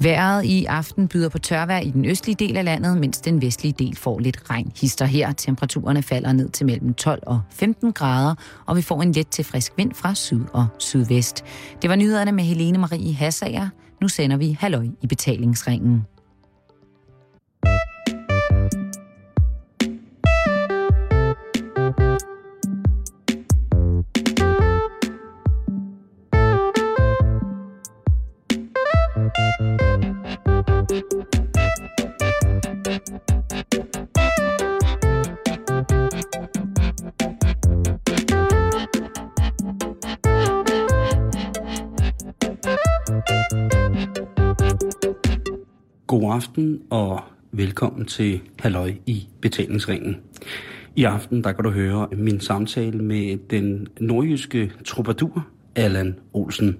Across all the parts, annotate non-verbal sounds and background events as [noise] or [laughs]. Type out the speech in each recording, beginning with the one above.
Vejret i aften byder på tørvejr i den østlige del af landet, mens den vestlige del får lidt regn. Hister her. Temperaturerne falder ned til mellem 12 og 15 grader, og vi får en let til frisk vind fra syd og sydvest. Det var nyhederne med Helene Marie Hassager. Nu sender vi halløj i betalingsringen. Aften og velkommen til Halløj i betalingsringen. I aften der kan du høre min samtale med den nordjyske troubadour Allan Olsen.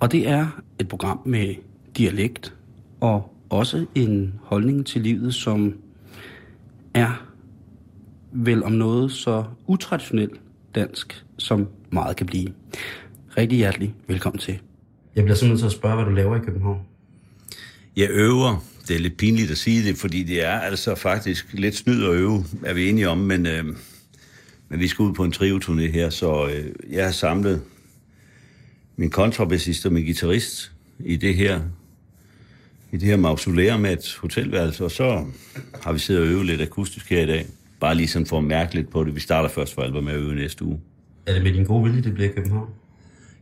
Og det er et program med dialekt og også en holdning til livet, som er vel om noget så utraditionelt dansk, som meget kan blive. Rigtig hjertelig velkommen til. Jeg bliver simpelthen til at spørge, hvad du laver i København. Jeg øver. Det er lidt pinligt at sige det, fordi det er altså faktisk lidt snyd at øve, er vi enige om, men, øh, men vi skal ud på en trioturné her, så øh, jeg har samlet min kontrabassist og min guitarist i det her i det her mausoleum med et hotelværelse, og så har vi siddet og øvet lidt akustisk her i dag. Bare lige sådan for at mærke lidt på det. Vi starter først for alvor med at øve næste uge. Er det med din gode vilje, det bliver i København?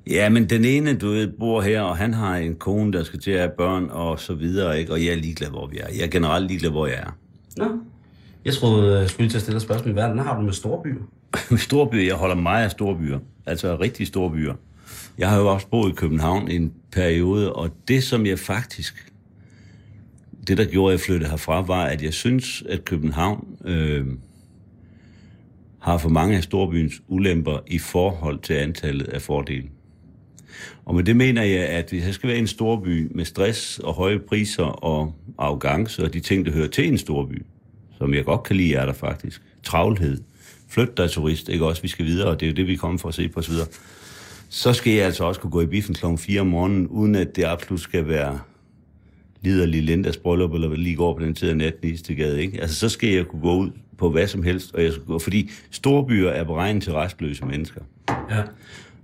Ja, men den ene, du ved, bor her, og han har en kone, der skal til at have børn, og så videre, ikke? Og jeg er ligeglad, hvor vi er. Jeg er generelt ligeglad, hvor jeg er. Nå. Jeg troede, jeg skulle til at stille et spørgsmål. Hvad har du med storbyer? med [laughs] storbyer? Jeg holder meget af storbyer. Altså rigtig storbyer. Jeg har jo også boet i København i en periode, og det, som jeg faktisk... Det, der gjorde, at jeg flyttede herfra, var, at jeg synes, at København øh, har for mange af storbyens ulemper i forhold til antallet af fordele. Og med det mener jeg, at hvis jeg skal være en storby med stress og høje priser og arrogance og de ting, der hører til en storby, som jeg godt kan lide, er der faktisk. Travlhed. Flyt dig turist, ikke også? Vi skal videre, og det er jo det, vi kommer for at se på osv. Så skal jeg altså også kunne gå i biffen kl. 4 om morgenen, uden at det absolut skal være liderlig Lindas bryllup, eller lige går på den tid af natten i Istegade, ikke? Altså, så skal jeg kunne gå ud på hvad som helst, og jeg skal gå, fordi storbyer er beregnet til restløse mennesker. Ja.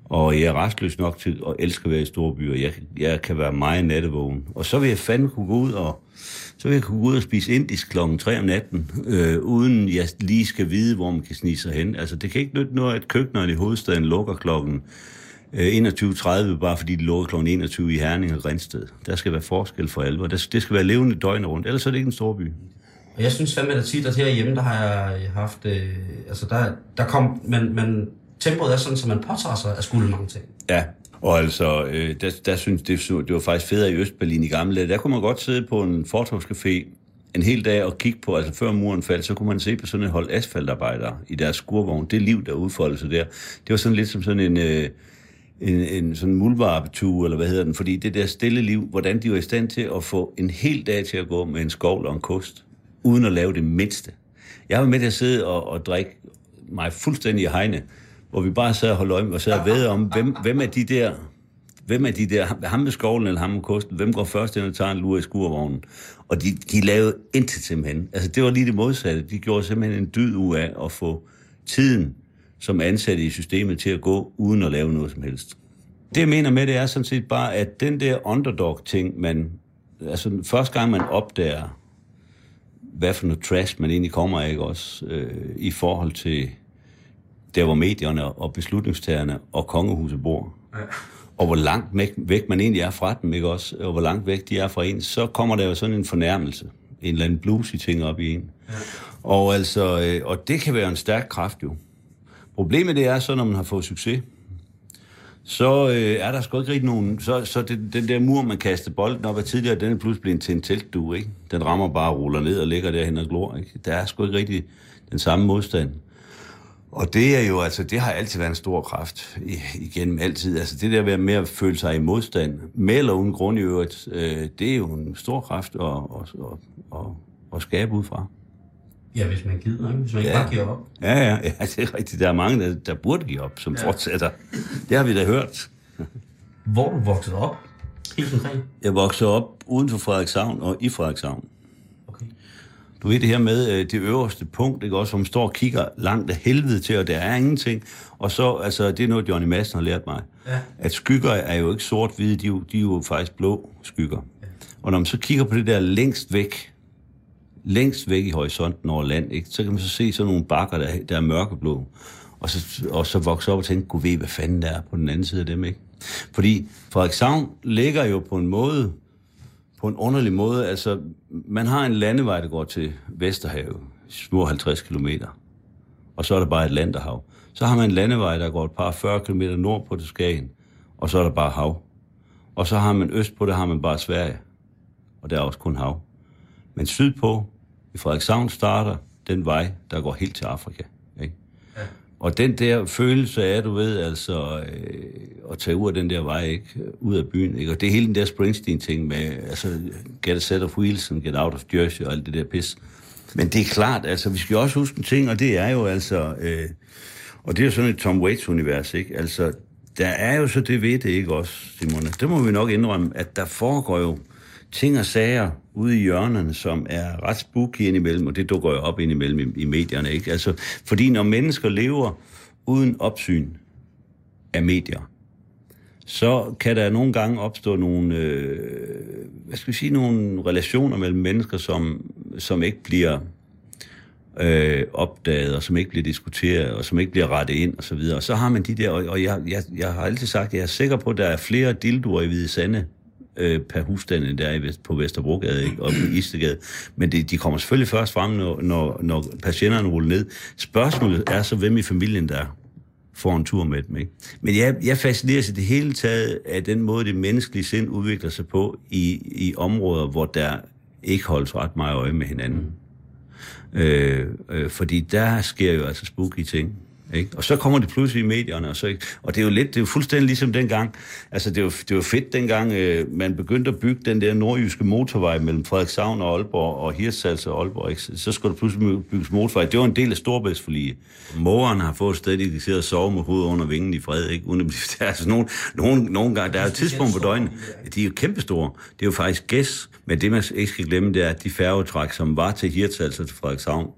Og jeg er restløs nok til at elske at være i store byer. Jeg, jeg kan være meget nattevågen. Og så vil jeg fandme kunne gå ud og, så vil jeg kunne gå ud og spise indisk klokken 3 om natten, øh, uden jeg lige skal vide, hvor man kan snige sig hen. Altså, det kan ikke nytte noget, at køkkenerne i hovedstaden lukker klokken øh, 21.30, bare fordi de lukker klokken 21 i Herning og Grænsted. Der skal være forskel for alvor. Det, det skal være levende døgn rundt, ellers er det ikke en stor by. Og jeg synes fandme, at tit, at herhjemme, der har jeg haft, øh, altså der, der kom, man, man tempoet er sådan, at man påtager sig at skulle mange ting. Ja, og altså, øh, der, der synes det, det var faktisk federe i Østberlin i gamle dage. Der kunne man godt sidde på en fortogscafé en hel dag og kigge på, altså før muren faldt, så kunne man se på sådan et hold asfaltarbejdere i deres skurvogn. Det liv, der udfoldede sig der, det var sådan lidt som sådan en... Øh, en, en sådan mulvarbetu, eller hvad hedder den, fordi det der stille liv, hvordan de var i stand til at få en hel dag til at gå med en skovl og en kost, uden at lave det mindste. Jeg var med til at sidde og, og drikke mig fuldstændig i hegne, hvor vi bare sad og holdt øje og sad og ved om, hvem, hvem er de der, hvem er de der, ham med skovlen eller ham med kosten, hvem går først ind og tager en lur i skurvognen? Og de, de lavede intet simpelthen. Altså det var lige det modsatte. De gjorde simpelthen en dyd ud af at få tiden som ansatte i systemet til at gå uden at lave noget som helst. Det jeg mener med det er sådan set bare, at den der underdog-ting, man, altså første gang man opdager, hvad for noget trash man egentlig kommer af, ikke også, øh, i forhold til der hvor medierne og beslutningstagerne og kongehuset bor. Ja. Og hvor langt væk, man egentlig er fra dem, ikke også? Og hvor langt væk de er fra en, så kommer der jo sådan en fornærmelse. En eller anden bluesy ting op i en. Ja. Og, altså, øh, og det kan være en stærk kraft jo. Problemet det er så, når man har fået succes, så øh, er der sgu ikke rigtig nogen... Så, så det, den der mur, man kastede bolden op af tidligere, den er pludselig blevet til en teltdue, ikke? Den rammer bare og ruller ned og ligger derhen og glor, ikke? Der er sgu ikke rigtig den samme modstand. Og det er jo, altså, det har altid været en stor kraft igennem altid. Altså det der med at føle sig i modstand, med eller uden grund i øvrigt, øh, det er jo en stor kraft at, at, at, at, at skabe ud fra. Ja, hvis man gider, ikke? hvis man ja. ikke bare giver op. Ja, ja, ja, [laughs] det er rigtigt. Der er mange, der, der burde give op, som ja. fortsætter. Det har vi da hørt. Hvor du vokset op? Helt konkret? Jeg voksede op uden for Frederikshavn og i Frederikshavn. Du ved det her med øh, det øverste punkt, ikke også, som står og kigger langt af helvede til, og der er ingenting. Og så, altså, det er noget, Johnny Madsen har lært mig. Ja. At skygger er jo ikke sort-hvide, de, er jo- de er jo faktisk blå skygger. Og når man så kigger på det der længst væk, længst væk i horisonten over land, ikke, så kan man så se sådan nogle bakker, der, der er mørkeblå. Og så, og så vokse op og tænke, gud ved, hvad fanden der er på den anden side af dem, ikke? Fordi Frederikshavn ligger jo på en måde, på en underlig måde. Altså, man har en landevej, der går til Vesterhavet, små 50 kilometer. Og så er der bare et landerhav. Så har man en landevej, der går et par 40 km nord på til Skagen, og så er der bare hav. Og så har man øst på det, har man bare Sverige. Og der er også kun hav. Men sydpå, i Frederikshavn, starter den vej, der går helt til Afrika. Og den der følelse af, du ved, altså, øh, at tage ud af den der vej, ikke? Ud af byen, ikke? Og det hele den der Springsteen-ting med, altså, get a set of wheels and get out of Jersey og alt det der pis. Men det er klart, altså, vi skal jo også huske en ting, og det er jo altså, øh, og det er jo sådan et Tom Waits-univers, ikke? Altså, der er jo så det ved det, ikke også, Simone? Det må vi nok indrømme, at der foregår jo ting og sager ude i hjørnerne, som er ret spooky indimellem, og det dukker jo op indimellem i, i medierne, ikke? Altså, fordi når mennesker lever uden opsyn af medier, så kan der nogle gange opstå nogle, øh, hvad skal vi sige, nogle relationer mellem mennesker, som, som ikke bliver øh, opdaget, og som ikke bliver diskuteret, og som ikke bliver rettet ind, og så videre. Og så har man de der, og, og jeg, jeg, jeg har altid sagt, at jeg er sikker på, at der er flere dildoer i Hvide Sande øh, per husstand, end der er i på Vesterbrogade ikke? og på Istegade. Men det, de kommer selvfølgelig først frem, når, når, når patienterne ruller ned. Spørgsmålet er så, hvem i familien der får en tur med dem. Ikke? Men jeg, jeg fascineres i det hele taget af den måde, det menneskelige sind udvikler sig på i, i områder, hvor der ikke holdes ret meget øje med hinanden. Øh, øh, fordi der sker jo altså spooky ting. Ikke? Og så kommer det pludselig i medierne, og, så, og det er jo lidt, det er jo fuldstændig ligesom dengang, altså det var, det var fedt dengang, øh, man begyndte at bygge den der nordjyske motorvej mellem Frederikshavn og Aalborg, og Hirtshals og Aalborg, ikke? så skulle der pludselig bygges motorvej. Det var en del af Storbæltsforlige. Mågeren har fået et sted, de kan og sove med hovedet under vingen i fred, ikke? Uden at blive, [laughs] der er altså nogle, nogle, nogle gange, der er jo tidspunkt på døgnet, de er jo kæmpestore. Det er jo faktisk gæs, men det man ikke skal glemme, det er, at de færgetræk, som var til Hirtshals og til Frederikshavn,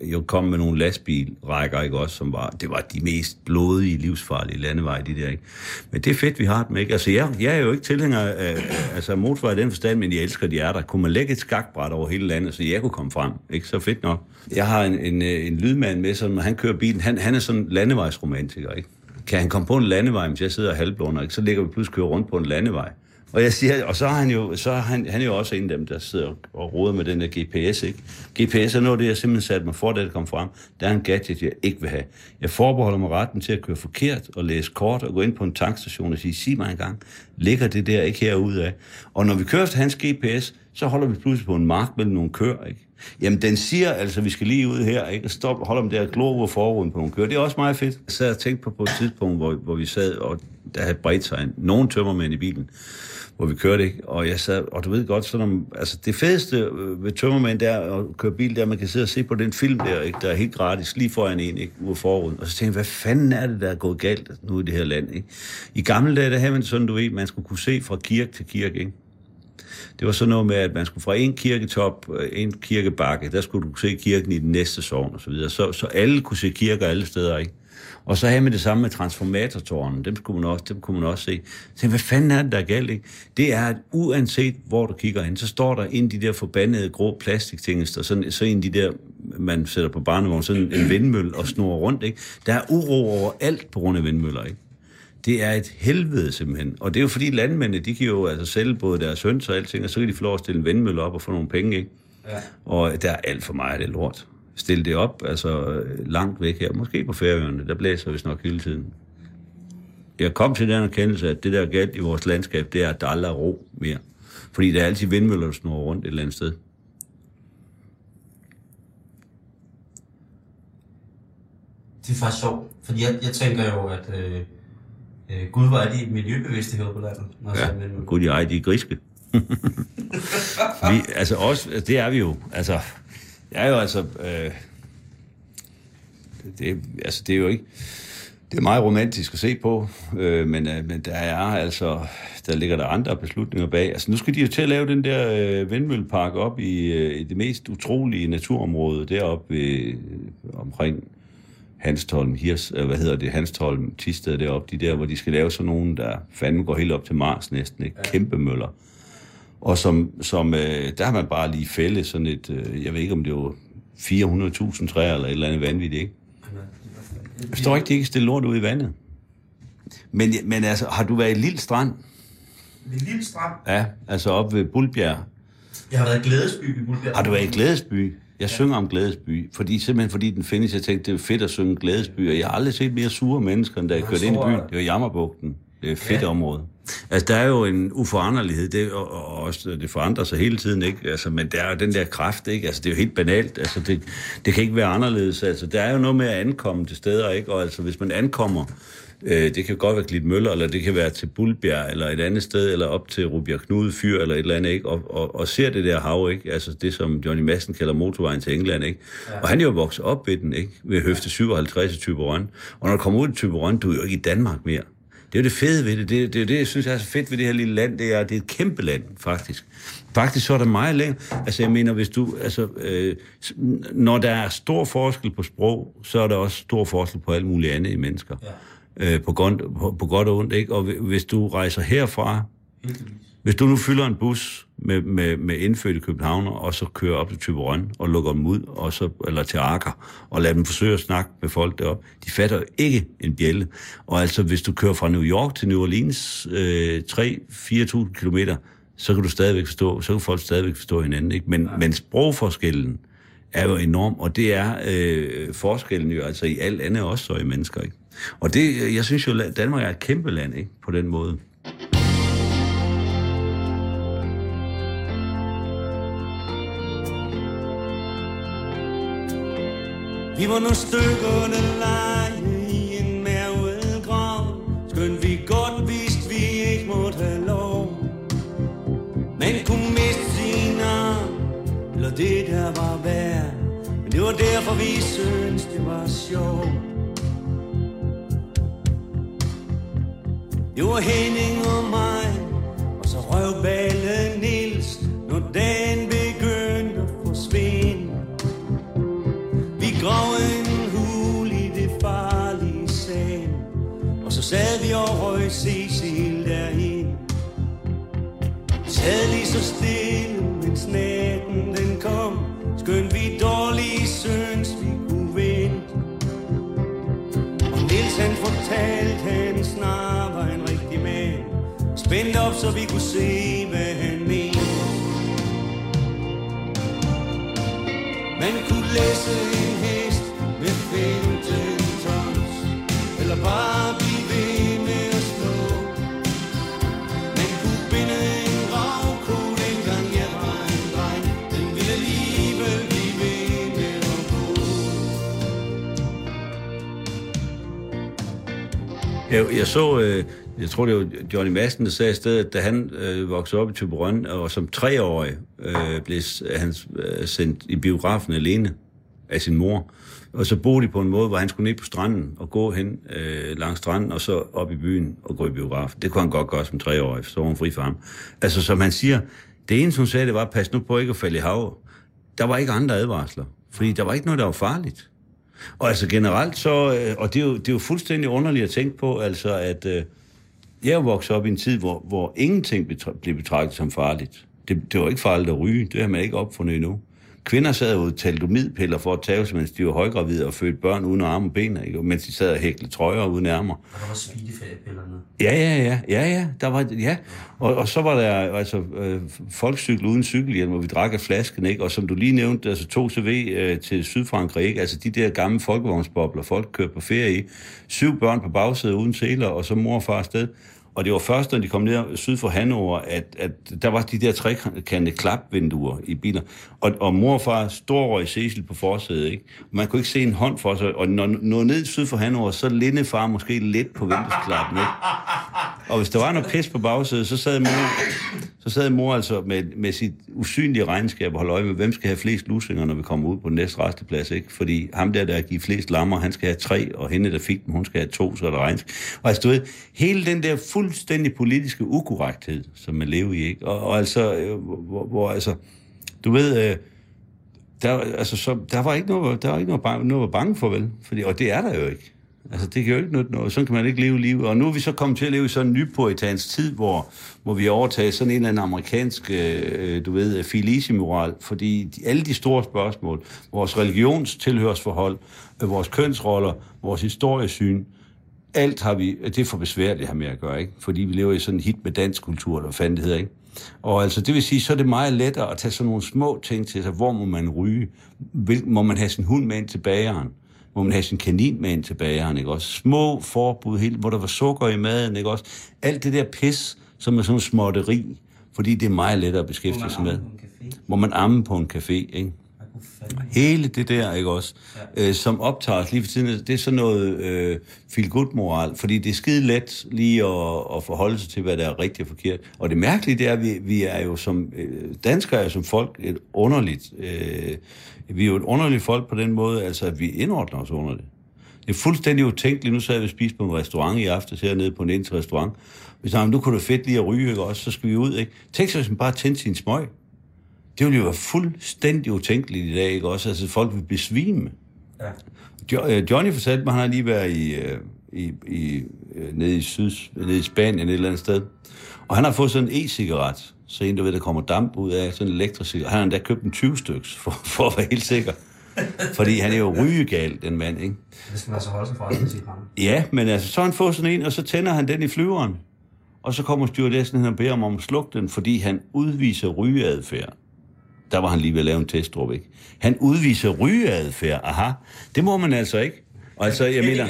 jeg kom med nogle lastbilrækker, ikke også, som var, det var de mest blodige, livsfarlige landeveje, de der, ikke? Men det er fedt, vi har dem, ikke? Altså, jeg, jeg er jo ikke tilhænger af altså, motorvej i den forstand, men jeg elsker, de er der. Kunne man lægge et skakbræt over hele landet, så jeg kunne komme frem, ikke? Så fedt nok. Jeg har en, en, øh, en lydmand med, så han kører bilen, han, han er sådan landevejsromantiker, ikke? Kan han komme på en landevej, hvis jeg sidder halvblunder, ikke? Så ligger vi pludselig kører rundt på en landevej. Og jeg siger, og så er han jo, så er han, han er jo også en af dem, der sidder og roder med den der GPS, ikke? GPS er noget af det, jeg simpelthen satte mig for, da det kom frem. Der er en gadget, jeg ikke vil have. Jeg forbeholder mig retten til at køre forkert og læse kort og gå ind på en tankstation og sige, sig mig engang, ligger det der ikke herude af? Og når vi kører efter hans GPS, så holder vi pludselig på en mark mellem nogle køer, ikke? Jamen, den siger altså, vi skal lige ud her, ikke? Stop, hold om der og glor forruden på nogle køer. Det er også meget fedt. Jeg sad og tænkte på på et tidspunkt, hvor, hvor vi sad, og der havde bredt sig nogen tømmermænd i bilen hvor vi kørte, ikke? Og jeg sad, og du ved godt, sådan om, altså det fedeste øh, ved tømmermænd, der at køre bil, der man kan sidde og se på den film der, ikke? Der er helt gratis, lige foran en, ikke? Ude forud. Og så tænkte jeg, hvad fanden er det, der er gået galt nu i det her land, ikke? I gamle dage, der havde man sådan, du ved, man skulle kunne se fra kirke til kirke, ikke? Det var sådan noget med, at man skulle fra en kirketop, øh, en kirkebakke, der skulle du se kirken i den næste sogn og så videre. Så, så alle kunne se kirker alle steder, ikke? Og så havde man det samme med transformatortårnen. Dem, skulle man også, dem kunne man også se. Så hvad fanden er det, der er galt, ikke? Det er, at uanset hvor du kigger hen, så står der en af de der forbandede grå plastikting, så, sådan, så en af de der, man sætter på barnevogn, sådan en vindmølle og snor rundt, ikke? Der er uro over alt på grund af vindmøller, ikke? Det er et helvede simpelthen. Og det er jo fordi landmændene, de kan jo altså sælge både deres høns og alting, og så kan de få lov at stille en vindmølle op og få nogle penge, ikke? Ja. Og der er alt for meget af det lort stille det op, altså langt væk her, måske på Færøerne, der blæser vi nok hele tiden. Jeg kom til den erkendelse, at det der er galt i vores landskab, det er, at der aldrig er ro mere. Fordi der er altid vindmøller, der snor rundt et eller andet sted. Det er faktisk sjovt, fordi jeg, jeg tænker jo, at øh, øh, Gud var de miljøbevidste her på landet. Når Ja, men, gud, de er griske. [laughs] vi, altså også, det er vi jo. Altså, er jo altså... Øh, det, altså, det er jo ikke... det er meget romantisk at se på, øh, men, øh, men der er altså, der ligger der andre beslutninger bag. Altså nu skal de jo til at lave den der øh, vindmøllepark op i, øh, i det mest utrolige naturområde deroppe øh, omkring Hanstholm, Hirs, øh, hvad hedder det, Hanstholm, Tisted deroppe, de der, hvor de skal lave sådan nogen, der fandme går helt op til Mars næsten, ikke? Kæmpe møller. Og som, som øh, der har man bare lige fældet sådan et, øh, jeg ved ikke om det var 400.000 træer eller et eller andet vanvittigt, ikke? Jeg forstår ikke, de ikke stille lort ud i vandet. Men, men altså, har du været i Lille Strand? Ved Lille Strand? Ja, altså op ved Bulbjerg. Jeg har været i Glædesby i Bulbjerg. Har du været i Glædesby? Jeg ja. synger om Glædesby, fordi, simpelthen fordi den findes. Jeg tænkte, det er fedt at synge Glædesby, og jeg har aldrig set mere sure mennesker, end da jeg kørte ind i byen. Det var Jammerbugten. Det er et fedt ja. område. Altså, der er jo en uforanderlighed, det, og, og også, det forandrer sig hele tiden, ikke? Altså, men der er jo den der kraft, ikke? Altså, det er jo helt banalt. Altså, det, det kan ikke være anderledes. Altså, der er jo noget med at ankomme til steder, ikke? Og altså, hvis man ankommer, øh, det kan godt være Glit Møller, eller det kan være til Bulbjerg, eller et andet sted, eller op til Rubjerg Knude Fyr, eller et eller andet, ikke? Og, og, og ser det der hav, ikke? Altså, det som Johnny Madsen kalder motorvejen til England, ikke? Ja. Og han er jo vokset op ved den, ikke? Ved høfte 57 i Typerøn. Og når du kommer ud i Typerøn, du er jo ikke i Danmark mere. Det er jo det fede ved det. Det, det er det, jeg synes er så fedt ved det her lille land. Det er, det er et kæmpe land, faktisk. Faktisk så er der meget længere. Altså, jeg mener, hvis du... Altså, øh, når der er stor forskel på sprog, så er der også stor forskel på alt muligt andet i mennesker. Ja. Øh, på, godt, på, på godt og ondt, ikke? Og hvis du rejser herfra... Heldigvis hvis du nu fylder en bus med, med, med indfødte københavner, og så kører op til Typerøn og lukker dem ud, og så, eller til Akker, og lader dem forsøge at snakke med folk derop, de fatter jo ikke en bjælle. Og altså, hvis du kører fra New York til New Orleans øh, 3-4.000 kilometer, så kan du stadigvæk forstå, så kan folk stadigvæk forstå hinanden. Ikke? Men, ja. men sprogforskellen er jo enorm, og det er øh, forskellen jo altså i alt andet også så i mennesker. Ikke? Og det, jeg synes jo, Danmark er et kæmpe land ikke? på den måde. Vi var nogle stykkerne lege i en mærvet grav. Skønt vi godt vidste, vi ikke måtte have lov. Man kunne miste sin arm, eller det der var værd. Men det var derfor, vi syntes, det var sjovt. Det var Henning og mig, og så røv ballen Nils, når dagen sad vi og røg Cecil derhen. Sad lige så stille, mens natten den kom. Skønt vi dårlige synes, vi kunne vente. Og Niels han fortalte, han snart var en rigtig mand. Spændt op, så vi kunne se, hvad han mente. Man kunne læse en Jeg, jeg så... Øh jeg tror, det var Johnny Madsen, der sagde i stedet, da han øh, voksede op i Tøberøn, og som treårig øh, blev øh, han øh, sendt i biografen alene af sin mor. Og så boede de på en måde, hvor han skulle ned på stranden og gå hen øh, langs stranden, og så op i byen og gå i biografen. Det kunne han godt gøre som treårig, så var han fri for ham. Altså, som han siger, det eneste, hun sagde, det var, pas nu på ikke at falde i havet. Der var ikke andre advarsler, fordi der var ikke noget, der var farligt. Og altså generelt så, øh, og det er, jo, det er jo fuldstændig underligt at tænke på, altså at... Øh, jeg voksede op i en tid, hvor, hvor ingenting blev betragtet som farligt. Det, det var ikke farligt at ryge. Det har man ikke opfundet endnu. Kvinder sad og talidomidpiller for at tage, mens de var højgravide og fødte børn uden arme og ben, ikke? mens de sad og hæklede trøjer uden ærmer. Og der var speedifærpillerne. Ja, ja, ja, ja, ja, der var, ja. Og, og så var der altså øh, folkcykel uden cykelhjelm, hvor vi drak af flasken, ikke? Og som du lige nævnte, altså 2 CV øh, til Sydfrankrig, ikke? Altså de der gamle folkevognsbobler, folk kørte på ferie i. Syv børn på bagsædet uden seler, og så mor og far afsted. Og det var først, når de kom ned syd for Hannover, at, at der var de der trekantede klapvinduer i biler. Og, og mor og far storrøg Cecil på forsædet, ikke? Man kunne ikke se en hånd for sig. Og når når ned syd for Hannover, så linde far måske lidt på vinduesklappen, ikke? Og hvis der var noget pis på bagsædet, så sad mor, Så sad mor altså med, med sit usynlige regnskab og holdt øje med, hvem skal have flest lusinger, når vi kommer ud på den næste resteplads, ikke? Fordi ham der, der giver flest lammer, han skal have tre, og hende, der fik dem, hun skal have to, så er der regnskab. Og altså, du ved, hele den der fuldstændig politiske ukorrekthed, som man lever i, ikke? Og, og altså, øh, hvor, hvor, altså, du ved, øh, der, altså, så, der var ikke noget, der var ikke noget, bange, noget bange for, vel? Fordi, og det er der jo ikke. Altså, det kan jo ikke nytte noget. Sådan kan man ikke leve livet. Og nu er vi så kommet til at leve i sådan en nypuritansk tid, hvor, hvor vi overtager sådan en eller anden amerikansk, øh, øh du ved, øh, filisimoral. Fordi de, alle de store spørgsmål, vores religionstilhørsforhold, øh, vores kønsroller, vores historiesyn, alt har vi, det er for besværligt have med at gøre, ikke? Fordi vi lever i sådan en hit med dansk kultur, eller fanden det hedder, ikke? Og altså, det vil sige, så er det meget lettere at tage sådan nogle små ting til sig. Hvor må man ryge? Vil, må man have sin hund med ind til bageren? Må man have sin kanin med ind til bageren, ikke også? Små forbud, helt, hvor der var sukker i maden, ikke også? Alt det der pis, som er sådan småtteri, fordi det er meget lettere at beskæftige sig med. Må man amme på en café, ikke? Hele det der, ikke også, ja. øh, som optager os lige for tiden, det er sådan noget øh, feel good moral fordi det er skide let lige at, at forholde sig til, hvad der er rigtigt og forkert. Og det mærkelige, det er, at vi, vi er jo som øh, danskere, er som folk et underligt, øh, vi er jo et underligt folk på den måde, altså at vi indordner os under det. Det er fuldstændig utænkeligt. Nu sad vi og spiste på en restaurant i aftes hernede på en indtil restaurant. Vi sagde, nu kunne det fedt lige at ryge, ikke også? Så skal vi ud, ikke? Tænk sig, hvis man bare tændte sin smøg. Det ville jo være fuldstændig utænkeligt i dag, ikke også? Altså, folk vil besvime. Ja. Jo, øh, Johnny fortalte mig, han har lige været i, øh, i, i, øh, nede i syd, nede i Spanien et eller andet sted. Og han har fået sådan en e-cigaret. Så en, der ved, der kommer damp ud af sådan en elektrisk cigaret. Han har endda købt en 20 styks, for, [laughs] for at være helt sikker. Fordi han er jo rygegal, den mand, ikke? Det skal man altså holde sig fra, at sige Ja, men altså, så han fået sådan en, og så tænder han den i flyveren. Og så kommer stewardessen hen og beder ham om at slukke den, fordi han udviser rygeadfærd. Der var han lige ved at lave en test, tror jeg ikke. Han udviser rygeadfærd. Aha, det må man altså ikke. Og altså, jeg mener.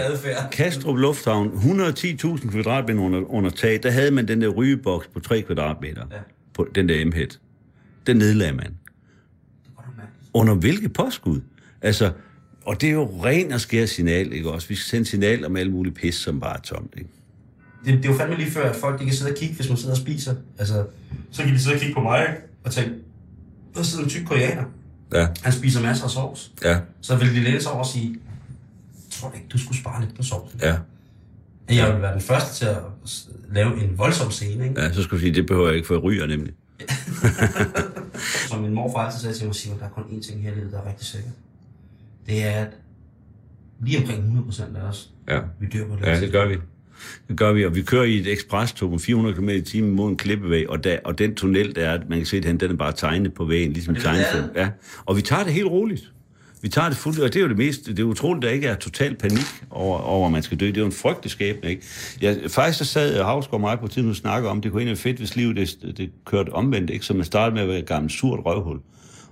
Kastrup Lufthavn, 110.000 kvadratmeter under, under tag, der havde man den der rygeboks på 3 kvadratmeter. Ja. På den der M-head. Den nedlagde man. Under hvilket påskud? Altså, og det er jo ren og skær signal, ikke også? Vi skal sende signal om alle mulige pis, som bare er tomt, ikke? Det, det er jo fandme lige før, at folk de kan sidde og kigge, hvis man sidder og spiser. Altså, så kan de sidde og kigge på mig og tænke, der sidder en tyk koreaner. Ja, Han spiser masser af sovs. ja, Så vil de sig over og sige, tror du ikke, du skulle spare lidt på sovsen? ja. Jeg vil være den første til at lave en voldsom scene, ikke? Ja, så skulle vi sige, det behøver jeg ikke, for jeg ryger nemlig. [laughs] Som min morfar altid sagde til mig, Simon, der er kun én ting her i livet, der er rigtig sikkert. Det er, at lige omkring 100% af os, Ja. vi dør på det. Ja, det gør vi. Det gør vi, og vi kører i et ekspresstog med 400 km i timen mod en klippevæg, og, der, og den tunnel, der er, man kan se det hen, den er bare tegnet på vægen, ligesom tegnefilm. Ja. Og vi tager det helt roligt. Vi tager det fuldt, og det er jo det mest, det er utroligt, der ikke er total panik over, over, at man skal dø. Det er jo en frygtelig skæbne, ikke? Jeg, faktisk så sad Havsgaard og mig på tiden og snakkede om, det kunne egentlig være fedt, hvis livet det, det kørte omvendt, ikke? Så man startede med at være et gammelt surt røvhul,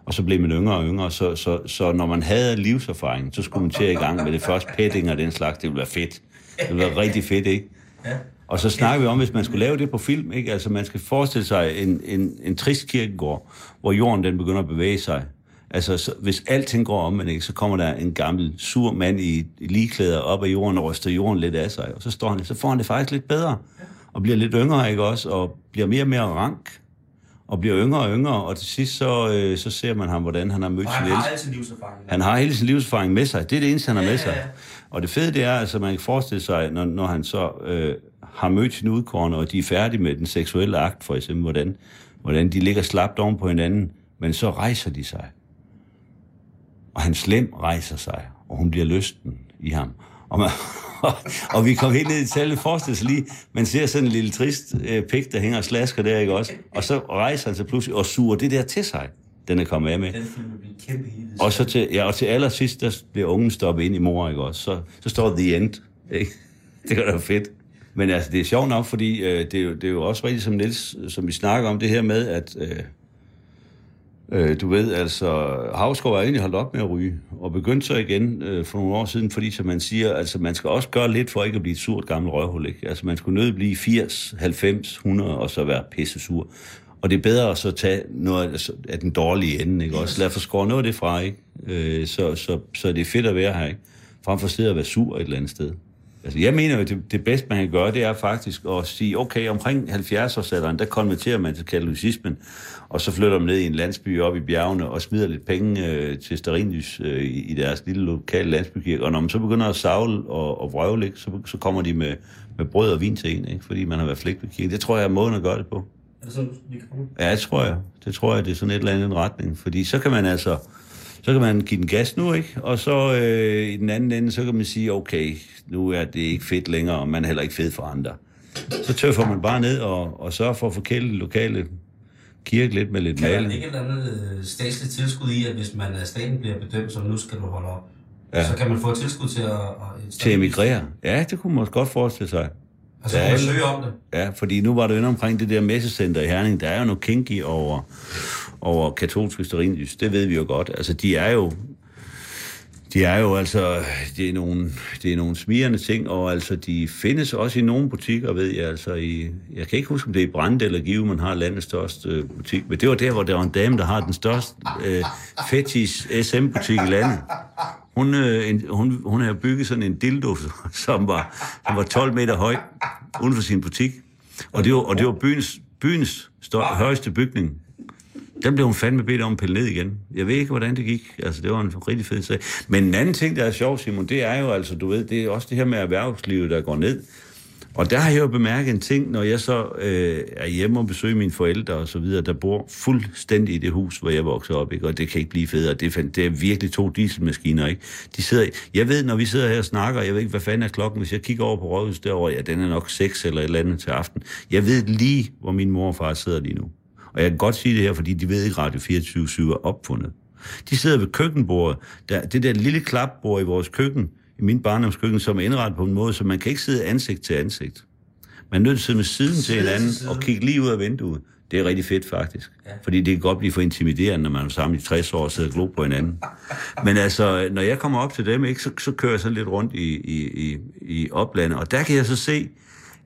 og så blev man yngre og yngre, så, så, så når man havde livserfaring, så skulle man til i gang med det første petting og den slags, det ville være fedt. Det ville være rigtig fedt, ikke? Ja. Og så snakker vi om, hvis man skulle lave det på film, ikke? Altså, man skal forestille sig en, en, en trist kirkegård, hvor jorden den begynder at bevæge sig. Altså, så, hvis alting går om, ikke, så kommer der en gammel, sur mand i, i ligeklæder op af jorden og ryster jorden lidt af sig. Og så, står han, så får han det faktisk lidt bedre. Og bliver lidt yngre, ikke også? Og bliver mere og mere rank. Og bliver yngre og yngre. Og til sidst, så, øh, så ser man ham, hvordan han har mødt Og sin han har elsker. Han har hele sin livserfaring med sig. Det er det eneste, han har med sig. ja, ja. Og det fede, det er, altså, man kan forestille sig, når, når han så øh, har mødt sin udkårende, og de er færdige med den seksuelle akt, for eksempel, hvordan, hvordan de ligger slapt oven på hinanden, men så rejser de sig. Og hans slem rejser sig, og hun bliver lysten i ham. Og, man, og, [laughs] og vi kom helt ned i tallet, forestil sig lige, man ser sådan en lille trist øh, pik, der hænger og slasker der, ikke også? Og så rejser han sig pludselig og suger det der til sig, den er kommet af med. Kæmpe. Og så til, ja, og til allersidst, der bliver ungen stoppet ind i mor, ikke også? Så, så står the end, ikke? [laughs] Det var da fedt. Men altså, det er sjovt nok, fordi øh, det, er jo, det er jo også rigtigt, som Niels, som vi snakker om, det her med, at øh, øh, du ved, altså, Havsgaard er egentlig holdt op med at ryge, og begyndte så igen øh, for nogle år siden, fordi som man siger, altså, man skal også gøre lidt for ikke at blive et surt gammelt røvhul, ikke? Altså, man skulle nødt blive 80, 90, 100, og så være pisse sur. Og det er bedre at så tage noget af- den dårlige ende, ikke? Også lad få skåre noget af det fra, ikke? Øh, så, så, så det er fedt at være her, ikke? Frem for at være sur et eller andet sted. Altså, jeg mener jo, det, det bedste, man kan gøre, det er faktisk at sige, okay, omkring 70-årsalderen, der konverterer man til katolicismen, og så flytter man ned i en landsby op i bjergene og smider lidt penge øh, til Sterinlys øh, i, i deres lille lokale landsbykirke. Og når man så begynder at savle og, og vrøvle, ikke, så, så kommer de med, med brød og vin til en, ikke, fordi man har været flægt ved kirken. Det tror jeg er måden at gøre det på. Er det sådan, vi kommer? Ja, det tror jeg. Det tror jeg, det er sådan et eller andet retning. Fordi så kan man altså, så kan man give den gas nu, ikke? Og så øh, i den anden ende, så kan man sige, okay, nu er det ikke fedt længere, og man er heller ikke fed for andre. Så tøffer man bare ned og, og sørger for at forkæle det lokale kirke lidt med lidt Kan der maling. ikke et eller andet øh, statsligt tilskud i, at hvis man af staten bliver bedømt, som nu skal du holde op, ja. så kan man få et tilskud til at... at Til at emigrere. Ja, det kunne man også godt forestille sig. Altså, man eller- søge om det. Ja, fordi nu var det inde omkring det der messecenter i Herning. Der er jo noget kinky over, over katolske sterinlys. Det ved vi jo godt. Altså, de er jo... De er jo altså, det er nogle, det er nogle smirrende ting, og altså, de findes også i nogle butikker, ved jeg, altså i, jeg kan ikke huske, om det er i Brande eller Give, man har landets største øh, butik, men det var der, hvor der var en dame, der har den største øh, fetish SM-butik i landet. Hun, øh, en, hun, hun havde bygget sådan en dildo, [laughs] som var, som var 12 meter høj, uden for sin butik. Og det var, og det var byens, byens stør, højeste bygning. Den blev hun fandme bedt om at pille ned igen. Jeg ved ikke, hvordan det gik. Altså, det var en rigtig fed sag. Men en anden ting, der er sjov, Simon, det er jo altså, du ved, det er også det her med erhvervslivet, der går ned. Og der har jeg jo bemærket en ting, når jeg så øh, er hjemme og besøger mine forældre og så videre, der bor fuldstændig i det hus, hvor jeg voksede op, ikke? og det kan ikke blive federe. Det er, det er virkelig to dieselmaskiner, ikke? De sidder, jeg ved, når vi sidder her og snakker, jeg ved ikke, hvad fanden er klokken, hvis jeg kigger over på rådhuset derovre, ja, den er nok 6 eller et eller andet til aften. Jeg ved lige, hvor min mor og far sidder lige nu. Og jeg kan godt sige det her, fordi de ved ikke, Radio 24 er opfundet. De sidder ved køkkenbordet. Der, det der lille klapbord i vores køkken, i min barndomskøkken, som er indrettet på en måde, så man kan ikke sidde ansigt til ansigt. Man er nødt til at sidde med siden til Side til hinanden side. og kigge lige ud af vinduet. Det er rigtig fedt, faktisk. Ja. Fordi det kan godt blive for intimiderende, når man er sammen i 60 år og sidder og glo på hinanden. Men altså, når jeg kommer op til dem, ikke, så, så kører jeg sådan lidt rundt i, i, i, i oplandet. Og der kan jeg så se,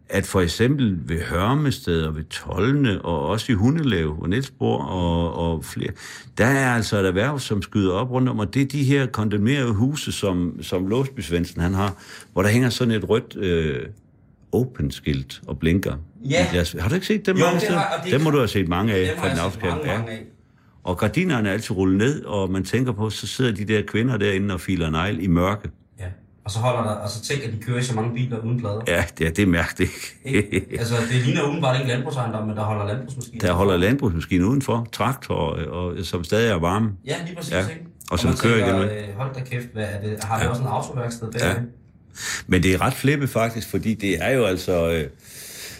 at for eksempel ved Hørmested og ved Tolne, og også i Hundelev og Nielsborg og, og flere, der er altså et erhverv, som skyder op rundt om, og det er de her kondemnerede huse, som, som Låsby Svendsen, han har, hvor der hænger sådan et rødt øh, open-skilt og blinker. Ja. Deres, har du ikke set dem Jo, mange det steder? har- det Dem må du have set mange af fra den afskab. Ja. Og gardinerne er altid rullet ned, og man tænker på, så sidder de der kvinder derinde og filer negl i mørke. Og så holder der, og så tænker de kører i så mange biler uden plader. Ja, det er, det er mærkeligt. Ikke? altså, det ligner udenbart ikke landbrugsejendom, men der holder landbrugsmaskiner. Der holder landbrugsmaskinen udenfor, traktor, og, som stadig er varme. Ja, lige præcis, Ja. ikke? Og som man kører tænker, igen, øh, hold da kæft, hvad er det? Har vi Ja. også en autoværksted der? Ja. Men det er ret flippet faktisk, fordi det er jo altså... Øh,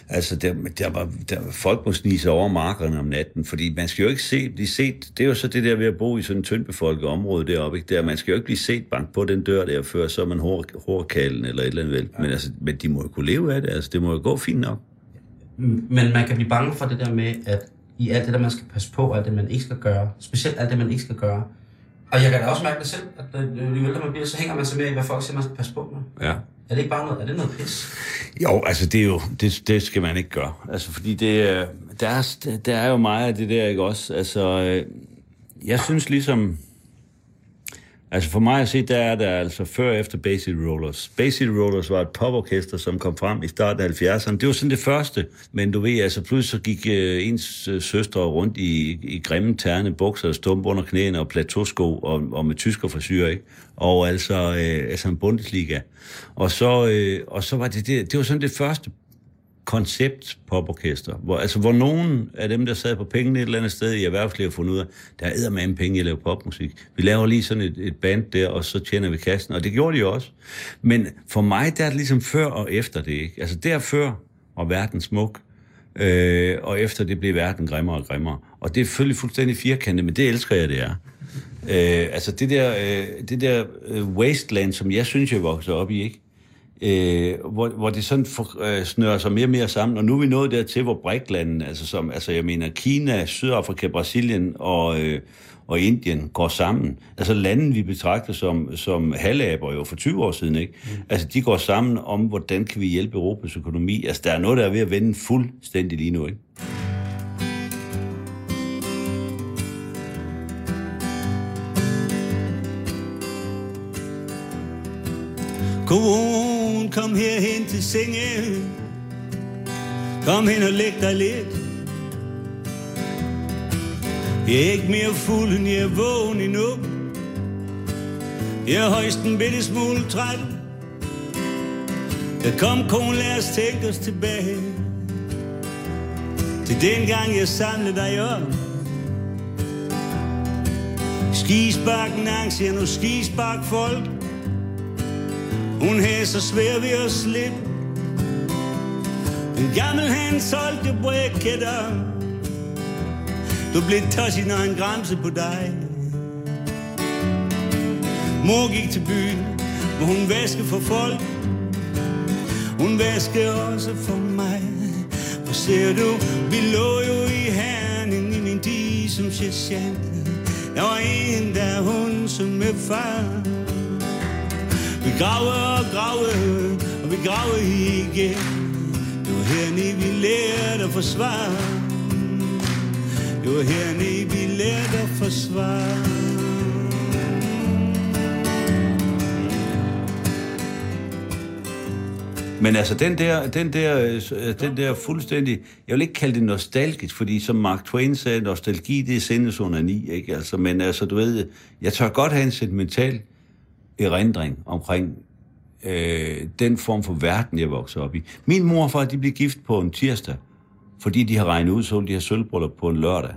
altså, der, der, var, der, folk må snige sig over markerne om natten, fordi man skal jo ikke se, blive set... Det er jo så det der ved at bo i sådan et tyndbefolket område deroppe, ikke? Der, man skal jo ikke blive set bank på den dør der, før så er man hår, hårkallen eller et eller andet vel. Men, altså, men de må jo kunne leve af det, altså det må jo gå fint nok. Men man kan blive bange for det der med, at i alt det der, man skal passe på, alt det, man ikke skal gøre, specielt alt det, man ikke skal gøre. Og jeg kan da også mærke det selv, at øh, jo ældre man bliver, så hænger man sig mere i, hvad folk siger, man skal passe på med. Ja. Er det ikke bare noget, er det noget pis? Jo, altså det er jo, det, det skal man ikke gøre. Altså fordi det, øh, der, er, der er jo meget af det der, ikke også? Altså, øh, jeg synes ligesom, altså for mig at se, der er der altså før og efter Basic Rollers. Basic Rollers var et poporkester, som kom frem i starten af 70'erne. Det var sådan det første, men du ved, altså pludselig så gik øh, ens øh, søstre rundt i, i grimme terne bukser, stump under knæene og plateausko og, og med tysker frisyr, ikke? Og altså, øh, altså en Bundesliga. Og så, øh, og så var det, det, det var sådan det første koncept poporkester, hvor, altså, hvor nogen af dem, der sad på pengene et eller andet sted i erhvervslivet, har fundet ud af, der er med en penge i at lave popmusik. Vi laver lige sådan et, et band der, og så tjener vi kassen, og det gjorde de også. Men for mig, der er det ligesom før og efter det, ikke? Altså der før var verden smuk, øh, og efter det blev verden grimmere og grimmere. Og det er selvfølgelig fuldstændig firkantet, men det elsker jeg, det er. Øh, altså det der, øh, det der øh, wasteland, som jeg synes, jeg voksede op i, ikke? Øh, hvor, hvor det sådan for, øh, snører sig mere og mere sammen. Og nu er vi nået dertil, hvor bræklanden, altså, som, altså jeg mener Kina, Sydafrika, Brasilien og, øh, og Indien går sammen. Altså lande, vi betragter som, som halvaber jo for 20 år siden, ikke? Mm. Altså de går sammen om, hvordan kan vi hjælpe Europas økonomi. Altså der er noget, der er ved at vende fuldstændig lige nu, ikke? Go on kom herhen til sengen. Kom hen og læg dig lidt. Jeg er ikke mere fuld, end jeg er vågen endnu. Jeg er højst en bitte smule træt. Jeg kom kone, lad os tænke os tilbage. Til dengang jeg samlede dig op. Skisbakken, angst, jeg nu skisbak folk. Hun havde så svært ved at slippe. En gammel han solgte brækketter. Du blev tosset, når han græmse på dig. Mor gik til byen, hvor hun vaskede for folk. Hun vaskede også for mig. For ser du, vi lå jo i herning i min tid som sergeant. Der var en, der hun som med far. Vi graver og graver, og vi graver igen. Det var hernede, vi lærte at forsvare. Det var hernede, vi lærte at forsvare. Men altså, den der, den der, øh, den der fuldstændig... Jeg vil ikke kalde det nostalgisk, fordi som Mark Twain sagde, nostalgi, det er sindes under ni, ikke? Altså, men altså, du ved, jeg tør godt have en sentimental erindring omkring øh, den form for verden, jeg voksede op i. Min mor og far, de blev gift på en tirsdag, fordi de har regnet ud, så de have sølvbryllup på en lørdag.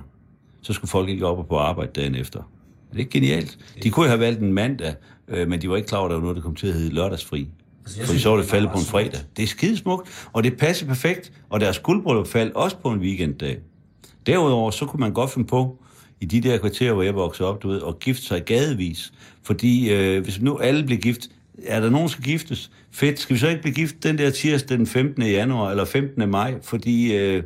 Så skulle folk ikke op og på arbejde dagen efter. Er det ikke genialt? De kunne have valgt en mandag, øh, men de var ikke klar over, at der var noget, der kom til at hedde lørdagsfri. Altså, Fordi så var det det faldet på en fredag. Det er skidesmukt, og det passer perfekt, og deres guldbryllup faldt også på en weekenddag. Derudover, så kunne man godt finde på, i de der kvarterer, hvor jeg voksede op, du ved, og gifte sig gadevis. Fordi øh, hvis nu alle bliver gift, er der nogen, der skal giftes? Fedt, skal vi så ikke blive gift den der tirsdag den 15. januar, eller 15. maj? Fordi øh,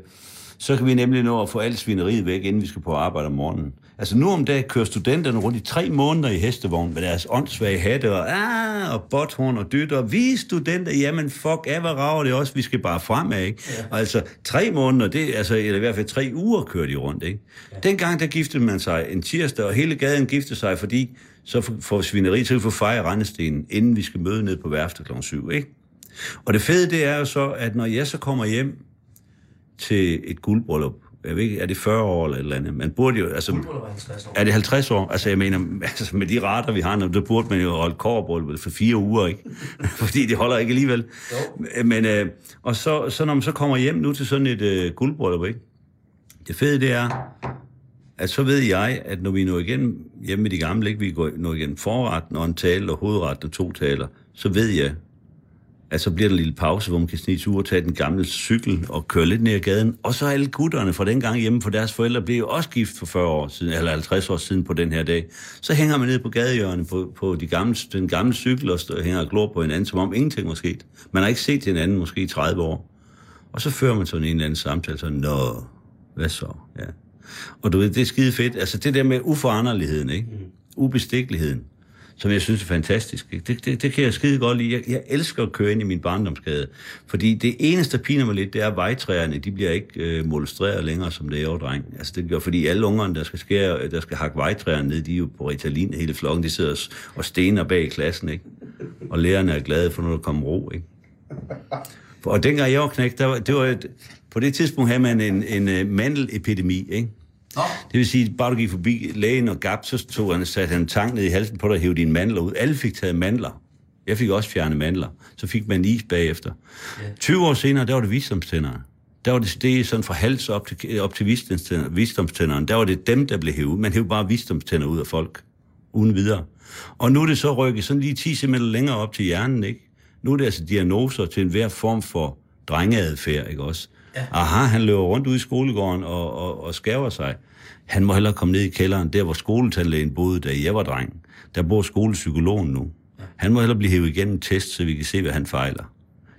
så kan vi nemlig nå at få alt svineriet væk, inden vi skal på arbejde om morgenen. Altså nu om dagen kører studenterne rundt i tre måneder i hestevogn med deres åndssvage hatte og, ah, og botthorn og dytter. Vi studenter, jamen fuck af, hvad rager det også, vi skal bare fremad, ikke? Ja. Og altså tre måneder, det, altså, eller i hvert fald tre uger kører de rundt, ikke? Ja. Dengang der giftede man sig en tirsdag, og hele gaden giftede sig, fordi så får svineri til at få fejre rendestenen, inden vi skal møde ned på værftet kl. 7, ikke? Og det fede, det er jo så, at når jeg så kommer hjem til et guldbryllup, jeg ved ikke, er det 40 år eller et eller andet? Man burde jo, altså, Guldbryllup er 50 år. er det 50 år? Altså, jeg mener, [laughs] altså, med de rater, vi har nu, der burde man jo holde kårbryllup for fire uger, ikke? [laughs] Fordi det holder ikke alligevel. Men, øh, og så, så når man så kommer hjem nu til sådan et øh, guldbryllup, ikke? Det fede, det er, at så ved jeg, at når vi når igen hjemme med de gamle, ikke? Vi går når igen forretten og en tale og hovedretten og to taler, så ved jeg, at så bliver der en lille pause, hvor man kan snige tur og tage den gamle cykel og køre lidt ned ad gaden. Og så alle gutterne fra den gang hjemme, for deres forældre blev jo også gift for 40 år siden, eller 50 år siden på den her dag. Så hænger man ned på gadehjørnet på, på de gamle, den gamle cykel og stå, hænger og glor på hinanden, som om ingenting var sket. Man har ikke set hinanden måske i 30 år. Og så fører man sådan en eller anden samtale, så nå, hvad så? Ja. Og du ved, det er skide fedt. Altså det der med uforanderligheden, ikke? Ubestikkeligheden, som jeg synes er fantastisk. Det, det, det kan jeg skide godt lide. Jeg, jeg elsker at køre ind i min barndomsgade. Fordi det eneste, der piner mig lidt, det er, at vejtræerne, de bliver ikke øh, molestreret længere, som det er jo dreng. Altså det gør, fordi alle ungerne, der skal, skære, øh, der skal hakke vejtræerne ned, de er jo på Ritalin hele flokken. De sidder og, og stener bag i klassen, ikke? Og lærerne er glade for, når der kommer ro, ikke? Og dengang jeg var knægt, der var, det var et, på det tidspunkt havde man en, en øh, mandelepidemi, ikke? Nå, Det vil sige, bare du gik forbi lægen og gab, så tog han, satte han en tang ned i halsen på dig og hævde dine mandler ud. Alle fik taget mandler. Jeg fik også fjernet mandler. Så fik man is bagefter. 20 år senere, der var det visdomstænderne. Der var det, det sådan fra hals op til, op til visdomstænder, visdomstænderne. Der var det dem, der blev hævet. Man hævde bare visdomstænder ud af folk. Uden videre. Og nu er det så rykket sådan lige 10 cm længere op til hjernen, ikke? Nu er det altså diagnoser til enhver form for drengeadfærd, ikke også? Ja. Aha, han løber rundt ud i skolegården og, og, og skæver sig. Han må hellere komme ned i kælderen, der hvor skoletandlægen boede, da jeg var dreng. Der bor skolepsykologen nu. Han må hellere blive hævet igennem en test, så vi kan se, hvad han fejler.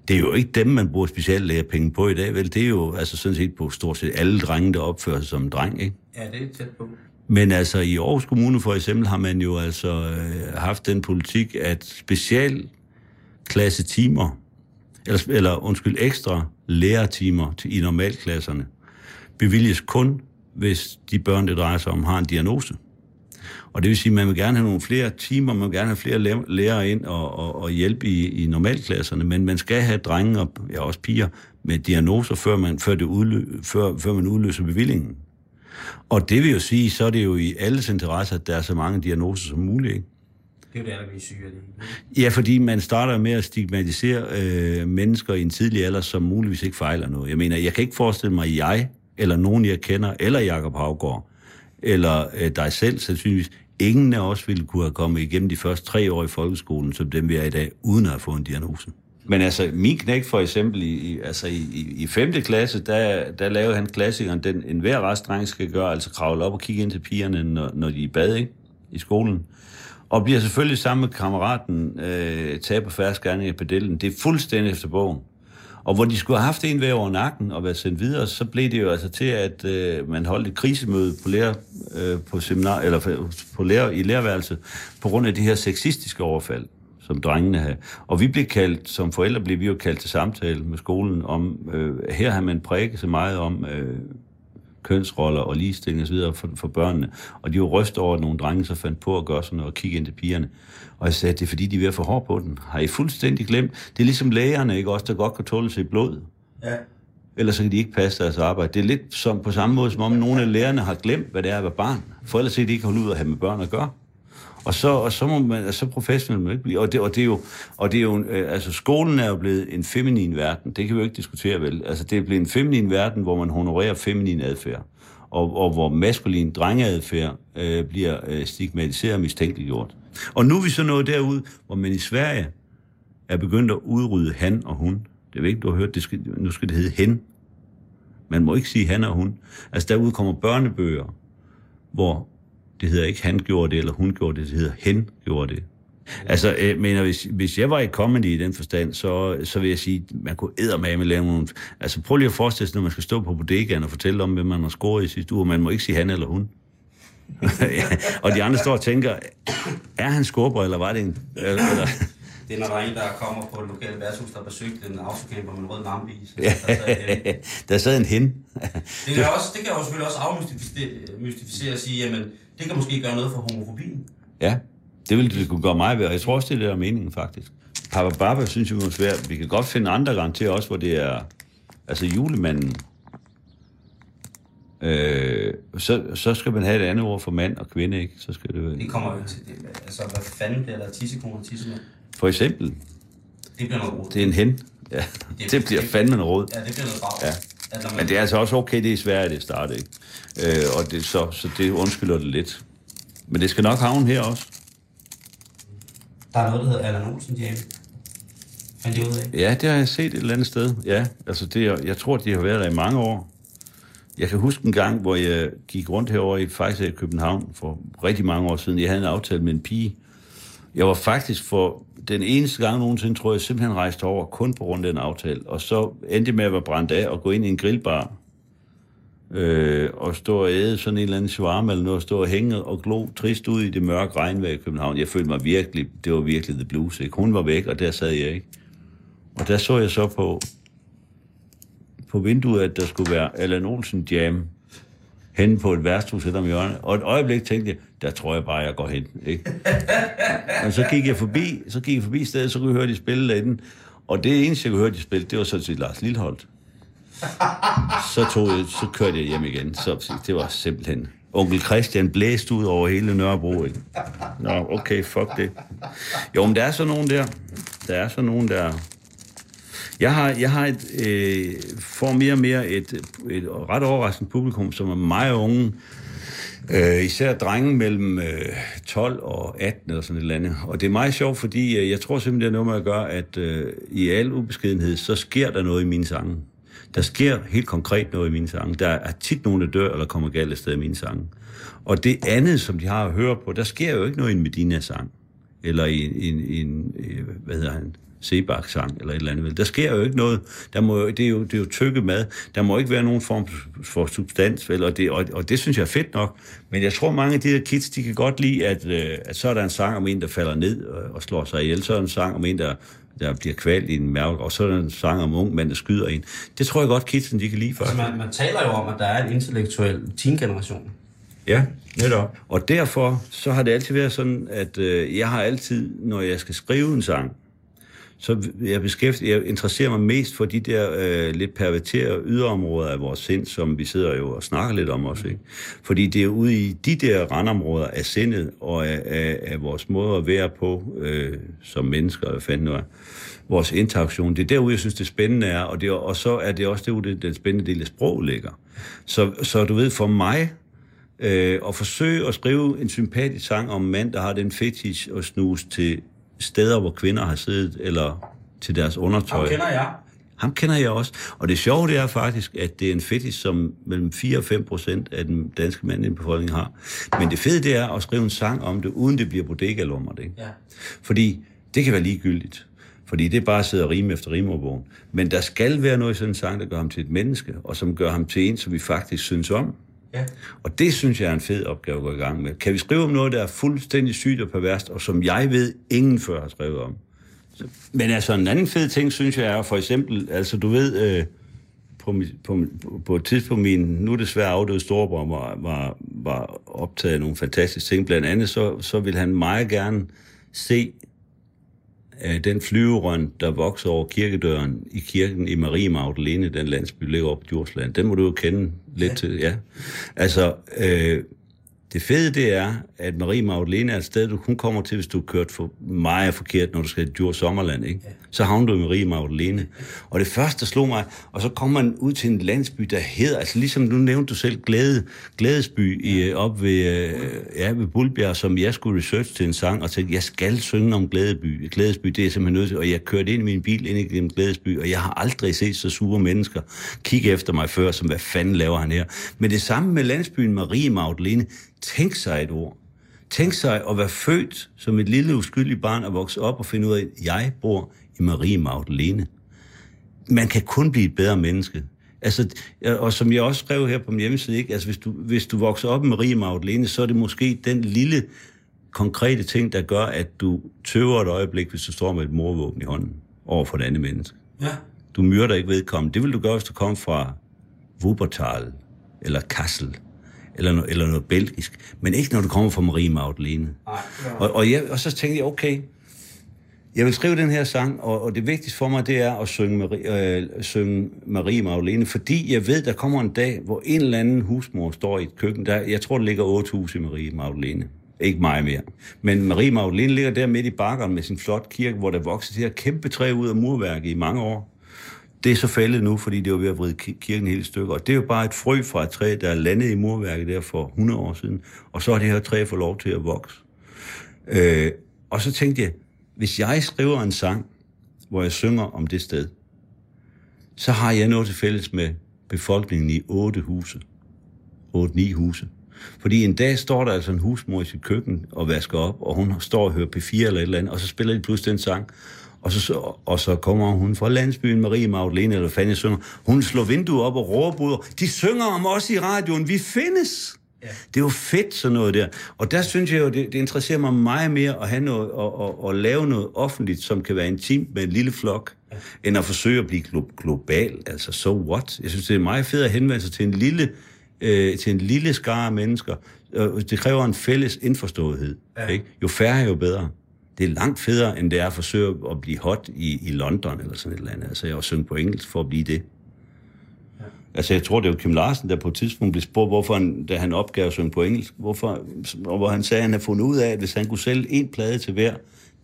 Det er jo ikke dem, man bruger specielt lære penge på i dag, vel? Det er jo altså sådan set på stort set alle drenge, der opfører sig som en dreng, ikke? ja, det er tæt på. Men altså i Aarhus Kommune for eksempel har man jo altså øh, haft den politik, at specialklasse timer, eller, eller undskyld, ekstra lærertimer til, i normalklasserne, bevilges kun, hvis de børn, det drejer sig om, har en diagnose. Og det vil sige, at man vil gerne have nogle flere timer, man vil gerne have flere læ- lærere ind og, og, og hjælpe i, i normalklasserne, men man skal have drenge og ja, også piger med diagnoser, før man, før, det udlø, før, før man udløser bevillingen. Og det vil jo sige, så er det jo i alles interesse, at der er så mange diagnoser som muligt. Ikke? Det er jo det allermest syge det. Ja, fordi man starter med at stigmatisere øh, mennesker i en tidlig alder, som muligvis ikke fejler noget. Jeg mener, jeg kan ikke forestille mig, at jeg, eller nogen jeg kender, eller Jakob Havgård, eller øh, dig selv sandsynligvis, ingen af os ville kunne have kommet igennem de første tre år i folkeskolen, som dem vi er i dag, uden at have fået en diagnose. Men altså, min knæk for eksempel, i, i, altså i, i, i 5. klasse, der, der lavede han klassikeren, den enhver restdreng skal gøre, altså kravle op og kigge ind til pigerne, når, når de er i bad, ikke? I skolen. Og bliver selvfølgelig sammen med kammeraten øh, taget på gerne i pedellen. Det er fuldstændig efter bogen. Og hvor de skulle have haft en ved over nakken og været sendt videre, så blev det jo altså til, at øh, man holdt et krisemøde på lærer, øh, på seminar, eller på lærer, i lærerværelset, på grund af de her sexistiske overfald, som drengene havde. Og vi blev kaldt, som forældre blev vi jo kaldt til samtale med skolen om, øh, her har man prikket så meget om øh, kønsroller og ligestilling osv. For, for børnene. Og de var ryst over, at nogle drenge så fandt på at gøre sådan noget og kigge ind til pigerne. Og jeg sagde, det er fordi, de er ved at få hår på den. Har I fuldstændig glemt? Det er ligesom lægerne, ikke også, der godt kan tåle sig blod. Ja. Ellers så kan de ikke passe deres arbejde. Det er lidt som, på samme måde, som om nogle af lærerne har glemt, hvad det er at være barn. For ellers er de ikke holde ud at have med børn at gøre. Og så, og så må man, så professionel man ikke blive. Og det, og det er jo, og det er jo øh, altså skolen er jo blevet en feminin verden. Det kan vi jo ikke diskutere vel. Altså det er blevet en feminin verden, hvor man honorerer feminin adfærd. Og, og hvor maskulin drengeadfærd øh, bliver øh, stigmatiseret og mistænkeliggjort. Og nu er vi så nået derud, hvor man i Sverige er begyndt at udrydde han og hun. Det ved ikke, du har hørt, det skal, nu skal det hedde hen. Man må ikke sige han og hun. Altså derude kommer børnebøger, hvor det hedder ikke han gjorde det, eller hun gjorde det, det hedder hen gjorde det. Altså, jeg mener, hvis, hvis jeg var i comedy i den forstand, så, så vil jeg sige, man kunne eddermame lave nogle... Altså, prøv lige at forestille sig, når man skal stå på bodegaen og fortælle om, hvem man har scoret i sidste uge. Man må ikke sige han eller hun. [laughs] ja, og de andre står og tænker, er han skorper, eller var det en... Eller, Det er, når der er en, der kommer på et lokalt værtshus, der har besøgt en autocamper med en rød lampe i. Så der sad en- [laughs] der sad en hen. Det kan, også, det kan jo selvfølgelig også afmystificere og sige, jamen, det kan måske gøre noget for homofobien. Ja, det ville det kunne gøre mig ved, og jeg tror også, det er det, der er meningen, faktisk. Papa Baba synes jeg måske være, vi kan godt finde andre garantier også, hvor det er, altså julemanden, øh, så, så skal man have et andet ord for mand og kvinde, ikke? Så skal det være, Det kommer jo til det. Altså, hvad fanden bliver der tissekone og tissemænd? for eksempel, Det bliver noget råd. det er en hen. Ja, det bliver fandme en råd. Ja, det bliver noget brag. Ja. At man, Men det er altså også okay, det er svært, det startede, ikke? Øh, og det, så, så det undskylder det lidt. Men det skal nok havne her også. Der er noget, der hedder Allan Olsen Jam. Fandt ud af? Ja, det har jeg set et eller andet sted. Ja, altså det, jeg tror, de har været der i mange år. Jeg kan huske en gang, hvor jeg gik rundt herover i faktisk i København for rigtig mange år siden. Jeg havde en aftale med en pige. Jeg var faktisk for den eneste gang nogensinde, tror jeg, simpelthen rejste over kun på grund af den aftale. Og så endte jeg med at være brændt af og gå ind i en grillbar. Øh, og stå og æde sådan en eller anden shawarma eller noget, og stå og hænge og glo trist ud i det mørke regnvejr i København. Jeg følte mig virkelig, det var virkelig the blues. Ikke? Hun var væk, og der sad jeg ikke. Og der så jeg så på, på vinduet, at der skulle være Allan Olsen Jam hen på et værtshus hen om hjørnet. Og et øjeblik tænkte jeg, der tror jeg bare, jeg går hen. Ikke? og så gik jeg forbi, så gik jeg forbi stedet, så kunne jeg høre de spille derinde. Og det eneste, jeg kunne høre de spille, det var sådan set Lars Lilholdt. Så, tog jeg, så kørte jeg hjem igen. Så det var simpelthen... Onkel Christian blæste ud over hele Nørrebro, ikke? Nå, okay, fuck det. Jo, men der er så nogen der. Der er så nogen der... Jeg har, jeg har et, øh, får mere og mere et, et ret overraskende publikum, som er meget unge. Øh, især drenge mellem øh, 12 og 18 eller sådan et eller andet. Og det er meget sjovt, fordi øh, jeg tror simpelthen, det er noget med at gøre, at øh, i al ubeskedenhed, så sker der noget i mine sange. Der sker helt konkret noget i mine sange. Der er tit nogen, der dør eller kommer galt af sted i mine sange. Og det andet, som de har at høre på, der sker jo ikke noget i en Medina-sang. Eller i en, en, en hvad hedder han, Sebak-sang, eller et eller andet. Der sker jo ikke noget. Der må, jo- det, er jo, det er jo tykke mad. Der må ikke være nogen form for substans, vel? Og, det, og, og det synes jeg er fedt nok. Men jeg tror, mange af de der kids, de kan godt lide, at, øh, at så er der en sang om en, der falder ned og, og slår sig ihjel. Så er der en sang om en, der, der bliver kvalt i en mærke, og så er der en sang om ung mand, der skyder en. Det tror jeg godt, kidsen de kan lide for. Altså, man, man taler jo om, at der er en intellektuel teen-generation. Ja, netop. Og derfor så har det altid været sådan, at øh, jeg har altid, når jeg skal skrive en sang, så jeg, beskæftiger, jeg interesserer mig mest for de der øh, lidt perverterede yderområder af vores sind, som vi sidder jo og snakker lidt om også. Ikke? Fordi det er ude i de der randområder af sindet og af, af, af vores måde at være på øh, som mennesker, hvad fanden nu er, vores interaktion. Det er derude, jeg synes, det spændende er, og, det, og så er det også derude, den spændende del af sprog ligger. Så, så du ved, for mig øh, at forsøge at skrive en sympatisk sang om en mand, der har den fetish at snuse til steder, hvor kvinder har siddet, eller til deres undertøj. Ham kender jeg. Ham kender jeg også. Og det sjove det er faktisk, at det er en fetish, som mellem 4 og 5 procent af den danske mandlige befolkning har. Men det fede det er at skrive en sang om det, uden det bliver bodega Ikke? Ja. Fordi det kan være ligegyldigt. Fordi det er bare at sidde og rime efter rimordbogen. Men der skal være noget i sådan en sang, der gør ham til et menneske, og som gør ham til en, som vi faktisk synes om. Ja. Og det synes jeg er en fed opgave at gå i gang med. Kan vi skrive om noget, der er fuldstændig sygt og perverst, og som jeg ved, ingen før har skrevet om? Så- Men altså en anden fed ting, synes jeg er for eksempel, altså du ved, øh, på, på, på et tidspunkt, min nu er desværre afdøde storebror var, var, var optaget af nogle fantastiske ting. Blandt andet så, så ville han meget gerne se den flyverøn, der vokser over kirkedøren i kirken i Marie Magdalene, den landsby, ligger oppe på Djursland. Den må du jo kende lidt ja. til, ja. Altså, øh, det fede det er, at Marie Magdalene er et sted, du kun kommer til, hvis du har kørt for meget forkert, når du skal til Djurs Sommerland, ikke? Så havner du i Marie Magdalene. Og det første, der slog mig, og så kommer man ud til en landsby, der hedder, altså ligesom nu nævnte du selv Glæde, Glædesby i, op ved, øh, ja, ved Bulbjerg, som jeg skulle research til en sang, og tænkte, jeg skal synge om Glædeby. Glædesby, det er jeg simpelthen nødt til, og jeg kørte ind i min bil ind igennem Glædesby, og jeg har aldrig set så sure mennesker kigge efter mig før, som hvad fanden laver han her. Men det samme med landsbyen Marie Magdalene. Tænk sig et ord. Tænk sig at være født som et lille uskyldigt barn og vokse op og finde ud af, at jeg bor i Marie Magdalene. Man kan kun blive et bedre menneske. Altså, og som jeg også skrev her på min hjemmeside, ikke? Altså, hvis, du, hvis du vokser op i Marie Magdalene, så er det måske den lille konkrete ting, der gør, at du tøver et øjeblik, hvis du står med et morvåben i hånden over for et andet menneske. Ja. Du myrder ikke vedkommende. Det vil du gøre, hvis du kommer fra Wuppertal, eller Kassel, eller, no, eller noget belgisk. Men ikke, når du kommer fra Marie Magdalene. Og, og, jeg, og så tænkte jeg, okay, jeg vil skrive den her sang, og, og det vigtigste for mig, det er at synge Marie, øh, synge Marie Magdalene, fordi jeg ved, der kommer en dag, hvor en eller anden husmor står i et køkken. Der, jeg tror, der ligger otte huse i Marie Magdalene. Ikke meget mere. Men Marie Magdalene ligger der midt i bakkeren med sin flot kirke, hvor der vokser det her kæmpe træ ud af murværket i mange år. Det er så faldet nu, fordi det var ved at vride kirken helt i stykker. Og det er jo bare et frø fra et træ, der er landet i murværket der for 100 år siden. Og så har det her træ fået lov til at vokse. Øh, og så tænkte jeg, hvis jeg skriver en sang, hvor jeg synger om det sted, så har jeg noget til fælles med befolkningen i otte huse. 8-9 huse. Fordi en dag står der altså en husmor i sit køkken og vasker op, og hun står og hører P4 eller et eller andet, og så spiller de pludselig den sang. Og så, og så kommer hun fra landsbyen Marie Magdalene, eller jeg synger. Hun slår vinduet op og råber ud. De synger om os i radioen. Vi findes! Ja. Det er jo fedt, sådan noget der. Og der synes jeg jo, det, det interesserer mig meget mere at have noget, og, og, og lave noget offentligt, som kan være intimt med en lille flok, ja. end at forsøge at blive glo- global. Altså, so what? Jeg synes, det er meget fedt at henvende sig til en lille, øh, til en lille skare af mennesker. Øh, Det kræver en fælles indforståethed. Ja. Ikke? Jo færre, jo bedre. Det er langt federe, end det er at forsøge at blive hot i, i London eller sådan et eller andet. Altså, jeg har synge på engelsk for at blive det. Altså, jeg tror, det var Kim Larsen, der på et tidspunkt blev spurgt, hvorfor han, da han opgav at synge på engelsk, hvorfor, og hvor han sagde, at han havde fundet ud af, at hvis han kunne sælge en plade til hver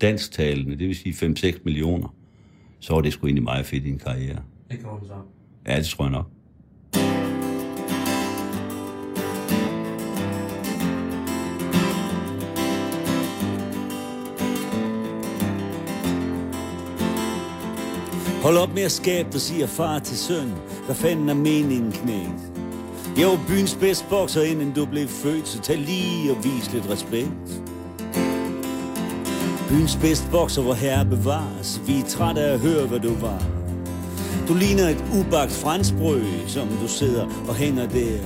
dansktalende, det vil sige 5-6 millioner, så var det sgu egentlig meget fedt i en karriere. Det kommer så. Ja, det tror jeg nok. Hold op med at skabe, dig, siger far til søn. Hvad fanden er meningen, knægt? Jeg var byens bedste bokser, inden du blev født, så tag lige og vis lidt respekt. Byens bedste bokser, hvor herre bevares. Vi er trætte af at høre, hvad du var. Du ligner et ubagt franskbrød, som du sidder og hænger der.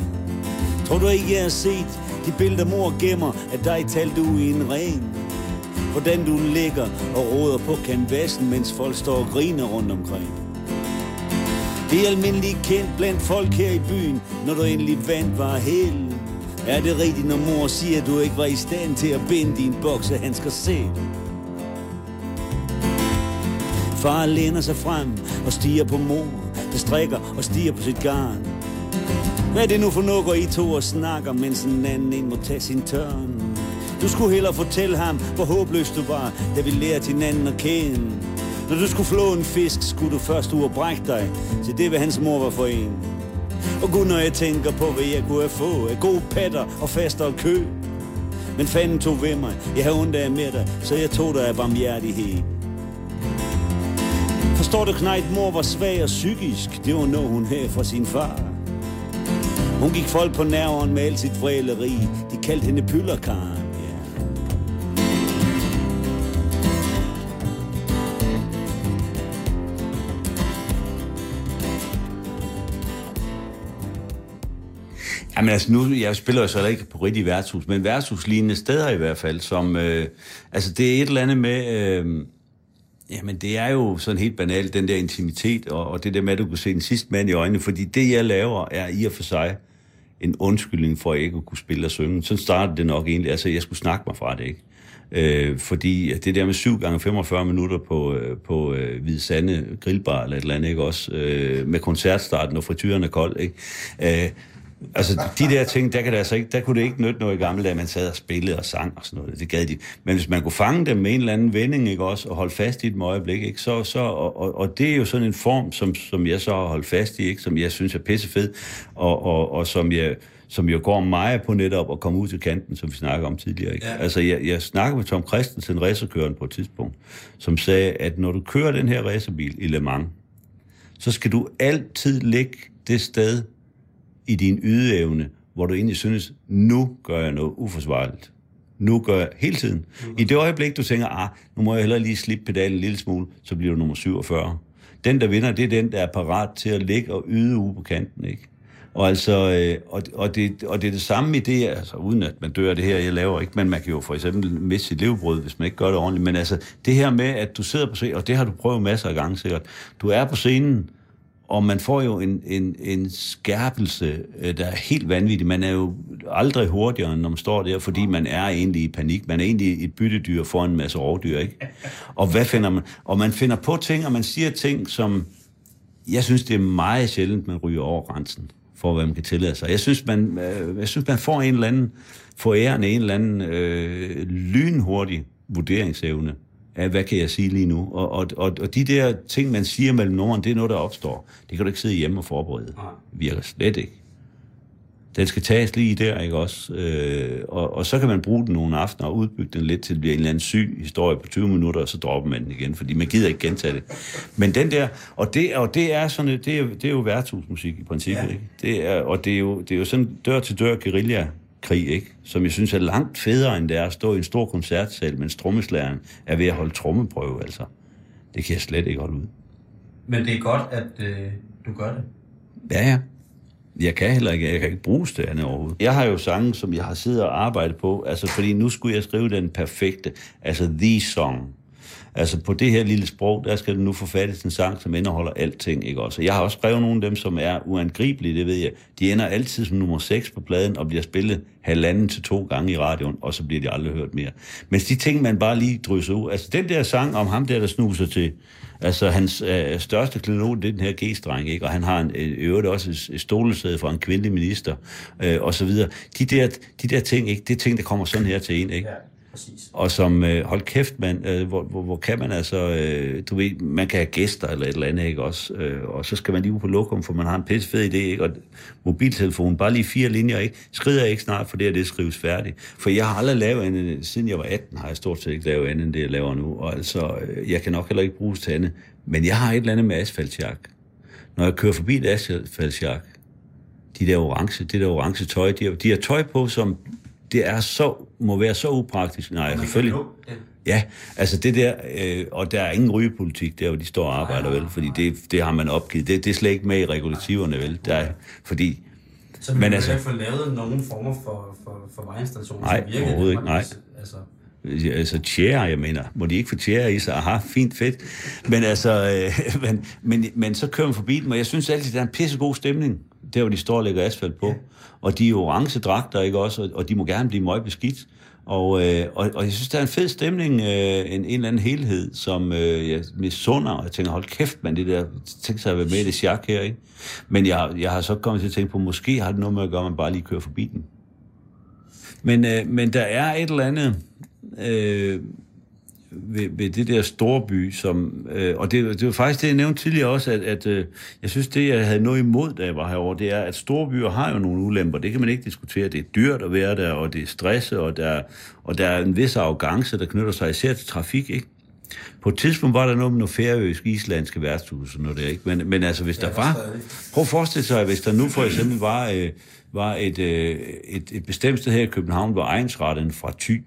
Tror du ikke, jeg har set de billeder, mor gemmer at dig talte du i en ring? Hvordan du ligger og råder på kanvassen, mens folk står og griner rundt omkring. Det er almindeligt kendt blandt folk her i byen, når du endelig vandt var hel. Er det rigtigt, når mor siger, at du ikke var i stand til at binde din boksehandsker selv? Far læner sig frem og stiger på mor, der strikker og stiger på sit garn. Hvad er det nu for noget, går I to og snakker, mens en anden en må tage sin tørn? Du skulle hellere fortælle ham, hvor håbløs du var, da vi lærte hinanden at kende. Når du skulle flå en fisk, skulle du først ud og brække dig til det, hvad hans mor var for en. Og gud, når jeg tænker på, hvad jeg kunne have fået af gode patter og faster og kø. Men fanden tog ved mig, jeg havde ondt af med dig, så jeg tog dig af barmhjertighed. Forstår du, Knejt, mor var svag og psykisk, det var noget, hun havde fra sin far. Hun gik folk på nerven med alt sit vræleri, de kaldte hende pyllerkaren. Jamen altså nu, jeg spiller jo så ikke på rigtig værtshus, men værtshuslignende steder i hvert fald, som, øh, altså det er et eller andet med, øh, jamen det er jo sådan helt banalt, den der intimitet, og, og det der med, at du kan se den sidste mand i øjnene, fordi det jeg laver er i og for sig en undskyldning for, at jeg ikke kunne spille og synge. Sådan startede det nok egentlig, altså jeg skulle snakke mig fra det, ikke? Øh, fordi det der med 7 gange 45 minutter på, øh, på øh, Hvide Sande grillbar eller et eller andet, ikke også? Øh, med koncertstarten og frityren er kold, ikke? Øh, Altså, de der ting, der, kan det altså ikke, der kunne det ikke nytte noget i gamle dage, man sad og spillede og sang og sådan noget. Det gad de. Men hvis man kunne fange dem med en eller anden vending, ikke også, og holde fast i et øjeblik, ikke, så, så og, og, og, det er jo sådan en form, som, som jeg så har holdt fast i, ikke, som jeg synes er pissefed, og, og, og som jeg som jo går mig på netop at komme ud til kanten, som vi snakker om tidligere. Ikke? Ja. Altså, jeg, jeg snakkede med Tom Christensen, racerkøren på et tidspunkt, som sagde, at når du kører den her racerbil i Le Mans, så skal du altid ligge det sted, i din ydeevne, hvor du egentlig synes, nu gør jeg noget uforsvarligt. Nu gør jeg hele tiden. I det øjeblik, du tænker, ah, nu må jeg hellere lige slippe pedalen en lille smule, så bliver du nummer 47. Den, der vinder, det er den, der er parat til at ligge og yde ude på kanten, ikke? Og, altså, øh, og, og, det, og det er det samme i det, altså uden at man dør af det her, jeg laver ikke, men man kan jo for eksempel miste sit levebrød, hvis man ikke gør det ordentligt. Men altså, det her med, at du sidder på scenen, og det har du prøvet masser af gange sikkert, du er på scenen, og man får jo en, en, en skærpelse, øh, der er helt vanvittig. Man er jo aldrig hurtigere, end når man står der, fordi man er egentlig i panik. Man er egentlig et byttedyr for en masse rovdyr, ikke? Og hvad finder man? Og man finder på ting, og man siger ting, som... Jeg synes, det er meget sjældent, man ryger over grænsen for, hvad man kan tillade sig. Jeg synes, man, øh, jeg synes, man får en eller anden forærende, en eller anden øh, lynhurtig vurderingsevne af, hvad kan jeg sige lige nu? Og, og, og, og de der ting, man siger mellem nogen, det er noget, der opstår. Det kan du ikke sidde hjemme og forberede. Nej. Virker slet ikke. Den skal tages lige der, ikke også? Øh, og, og så kan man bruge den nogle aftener og udbygge den lidt til at blive en eller anden syg historie på 20 minutter, og så dropper man den igen, fordi man gider ikke gentage det. Men den der, og det, og det er sådan, det er, det er jo værtshusmusik i princippet, Ja. ikke? Det er, og det er jo, det er jo sådan dør-til-dør guerilla krig, ikke? Som jeg synes er langt federe, end det er at stå i en stor koncertsal, mens trommeslageren er ved at holde trommeprøve, altså. Det kan jeg slet ikke holde ud. Men det er godt, at øh, du gør det. Ja, ja. Jeg kan heller ikke, jeg kan ikke bruges til andet overhovedet. Jeg har jo sange, som jeg har siddet og arbejdet på, altså fordi nu skulle jeg skrive den perfekte, altså the song. Altså på det her lille sprog, der skal du nu forfattes en sang, som indeholder alting, ikke også? Jeg har også skrevet nogle af dem, som er uangribelige, det ved jeg. De ender altid som nummer 6 på pladen og bliver spillet halvanden til to gange i radioen, og så bliver de aldrig hørt mere. Men de ting, man bare lige drysser ud, altså den der sang om ham der, der snuser til, altså hans øh, største klenod, det er den her G-streng, ikke? Og han har en, øh, øvrigt også et, et stolesæde fra en kvindelig minister, øh, og så videre. De der, de der ting, ikke? Det er ting, der kommer sådan her til en, ikke? Ja, præcis. Og som, øh, hold kæft mand, øh, hvor, hvor, hvor kan man altså, øh, du ved, man kan have gæster eller et eller andet, ikke også? Øh, og så skal man lige ud på lokum, for man har en pisse fed idé, ikke? Og mobiltelefon, bare lige fire linjer, ikke? Skrider jeg ikke snart, for det her, det skrives færdigt. For jeg har aldrig lavet andet, siden jeg var 18, har jeg stort set ikke lavet andet, end det, jeg laver nu. Og altså, øh, jeg kan nok heller ikke bruges til andet. Men jeg har et eller andet med asfaltjak. Når jeg kører forbi et asfaltjak, de der orange, det der orange tøj, de har, de har tøj på, som det er så, må være så upraktisk. Nej, selvfølgelig. Ja, altså det der, øh, og der er ingen rygepolitik der, hvor de står og arbejder, vel, fordi det, det har man opgivet. Det, det er slet ikke med i regulativerne, vel, der er, fordi, Så vi Men altså- altså, få lavet nogle former for, for, for vejinstallationer, Nej, som virker i overhovedet ikke, Altså, Ja, altså tjære, jeg mener. Må de ikke få tjære i sig? Aha, fint, fedt. Men altså, øh, [laughs] men, men, men så kører man forbi dem, og jeg synes altid, der er en pissegod stemning. Der hvor de står og lægger asfalt på. Og de er orange dragter, ikke også? Og, og de må gerne blive meget beskidt. Og, øh, og, og jeg synes, der er en fed stemning, øh, en, en eller anden helhed, som øh, jeg misunder, og jeg tænker, hold kæft, man, det der, tænk sig at være med i det sjak her, ikke? Men jeg, jeg har så kommet til at tænke på, måske har det noget med at gøre, at man bare lige kører forbi den. Men, øh, men der er et eller andet øh, ved, ved det der store by, som, øh, og det, det var faktisk det, jeg nævnte tidligere også, at, at øh, jeg synes, det, jeg havde noget imod, da jeg var herovre, det er, at store byer har jo nogle ulemper. Det kan man ikke diskutere. Det er dyrt at være der, og det er stress, og der, og der er en vis arrogance, der knytter sig især til trafik, ikke? På et tidspunkt var der noget med nogle færøiske, islandske værtshus og noget der, ikke? Men, men altså, hvis der var... Prøv at forestille sig, hvis der nu for eksempel var, øh, var et, øh, et, et bestemt sted her i København, hvor egensretten fra Thy,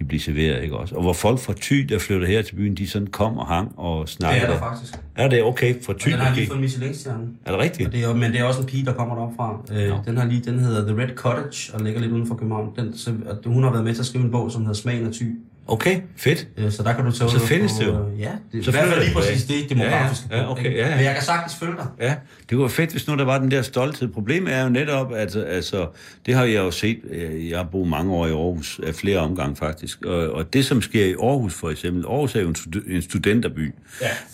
de bliver serveret, ikke også? Og hvor folk fra Thy, der flytter her til byen, de sådan kom og hang og Det snakkede. er der faktisk. Er det okay fra Thy? Og den har lige fået Michelin-stjerne. Er det rigtigt? Og det er, men det er også en pige, der kommer derop fra. Øh, den, har lige, den hedder The Red Cottage, og ligger lidt uden for København. Den, så, hun har været med til at skrive en bog, som hedder Smagen af Thy. Okay, fedt. Øh, så der kan du tage Så ud findes få, det jo. øh, Ja, det Så i hvert fald lige præcis det demografiske. Ja, ja. Okay, ja, ja. Men jeg kan sagtens følge dig. Ja, det være fedt, hvis nu der var den der stolthed. Problemet er jo netop, at altså, det har jeg jo set, øh, jeg har boet mange år i Aarhus, af flere omgange faktisk, og, og det som sker i Aarhus for eksempel, Aarhus er jo en, stud- en studenterby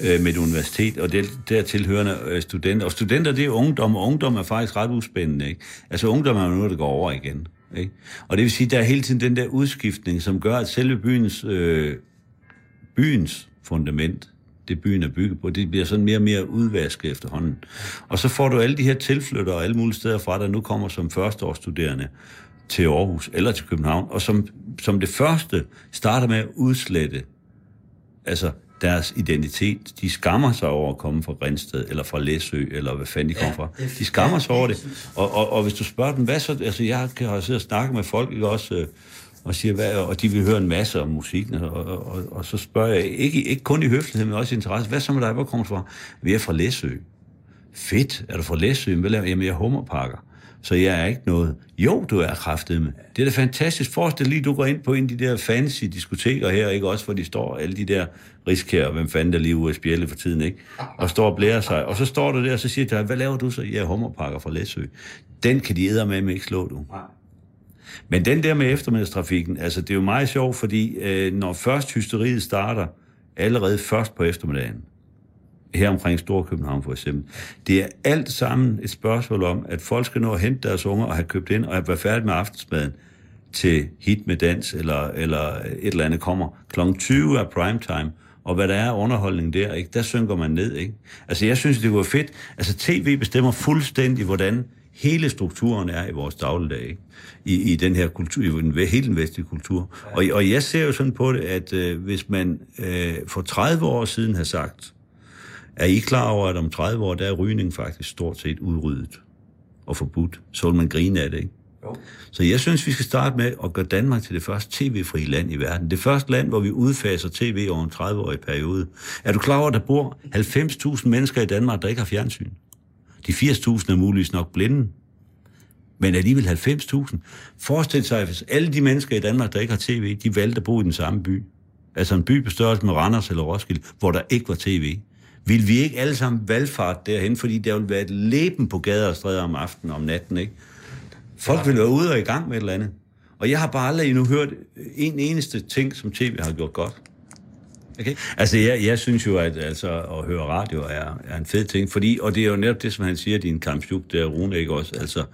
ja. øh, med et universitet, og det, der tilhørende øh, studenter, og studenter det er ungdom, og ungdom er faktisk ret uspændende, ikke? Altså ungdom er noget, der går over igen, ikke? Og det vil sige, der er hele tiden den der udskiftning, som gør, at selve byens, øh, byens fundament, det byen er bygget på, det bliver sådan mere og mere udvasket efterhånden. Og så får du alle de her tilflyttere og alle mulige steder fra, der nu kommer som førsteårsstuderende til Aarhus eller til København, og som, som det første starter med at udslette altså deres identitet. De skammer sig over at komme fra Grænsted, eller fra Læsø, eller hvad fanden de kommer fra. De skammer sig ja, over det Og, og, og hvis du spørger dem, hvad så... Altså, jeg har siddet og snakket med folk, ikke også... Øh, og, siger, hvad, og de vil høre en masse om musikken, og, og, og, og så spørger jeg, ikke, ikke kun i høflighed, men også i interesse, hvad så med dig, hvor kommer du fra? Vi er fra Læsø. Fedt, er du fra Læsø? Hvad laver Jamen, jeg er hummerpakker. Så jeg er ikke noget. Jo, du er kraftet med. Det er da fantastisk. Forestil lige, du går ind på en af de der fancy diskoteker her, ikke også, hvor de står, alle de der riskær, hvem fanden der lige ude af spjælde for tiden, ikke? Og står og blærer sig. Og så står du der, og så siger dig, hvad laver du så? Jeg er hummerpakker fra Læsø. Den kan de æde med ikke slå, du. Nej. Men den der med eftermiddagstrafikken, altså det er jo meget sjovt, fordi øh, når først hysteriet starter, allerede først på eftermiddagen, her omkring Storkøbenhavn for eksempel, det er alt sammen et spørgsmål om, at folk skal nå at hente deres unger og have købt ind og have været færdig med aftensmaden til hit med dans eller, eller et eller andet kommer. Kl. 20 er primetime, og hvad der er underholdning der, ikke, der synker man ned. Ikke? Altså jeg synes, det var fedt. Altså tv bestemmer fuldstændig, hvordan hele strukturen er i vores dagligdag, ikke? I, i den her kultur, i den, hele den vestlige kultur. Og, og jeg ser jo sådan på det, at øh, hvis man øh, for 30 år siden har sagt, er I klar over, at om 30 år, der er rygning faktisk stort set udryddet og forbudt? Så vil man grine af det, ikke? Jo. Så jeg synes, vi skal starte med at gøre Danmark til det første tv-fri land i verden. Det første land, hvor vi udfaser tv over en 30-årig periode. Er du klar over, at der bor 90.000 mennesker i Danmark, der ikke har fjernsyn? De 80.000 er muligvis nok blinde. Men alligevel 90.000. Forestil sig, hvis alle de mennesker i Danmark, der ikke har tv, de valgte at bo i den samme by. Altså en by på størrelse med Randers eller Roskilde, hvor der ikke var tv. Vil vi ikke alle sammen valgfart derhen, fordi der vil være et leben på gader og stræder om aftenen om natten, ikke? Folk vil være ude og i gang med et eller andet. Og jeg har bare aldrig endnu hørt en eneste ting, som tv har gjort godt. Okay. Altså, jeg, jeg synes jo, at altså, at høre radio er, er en fed ting, fordi, og det er jo netop det, som han siger, din kampsjuk, der Rune, ikke også? Altså,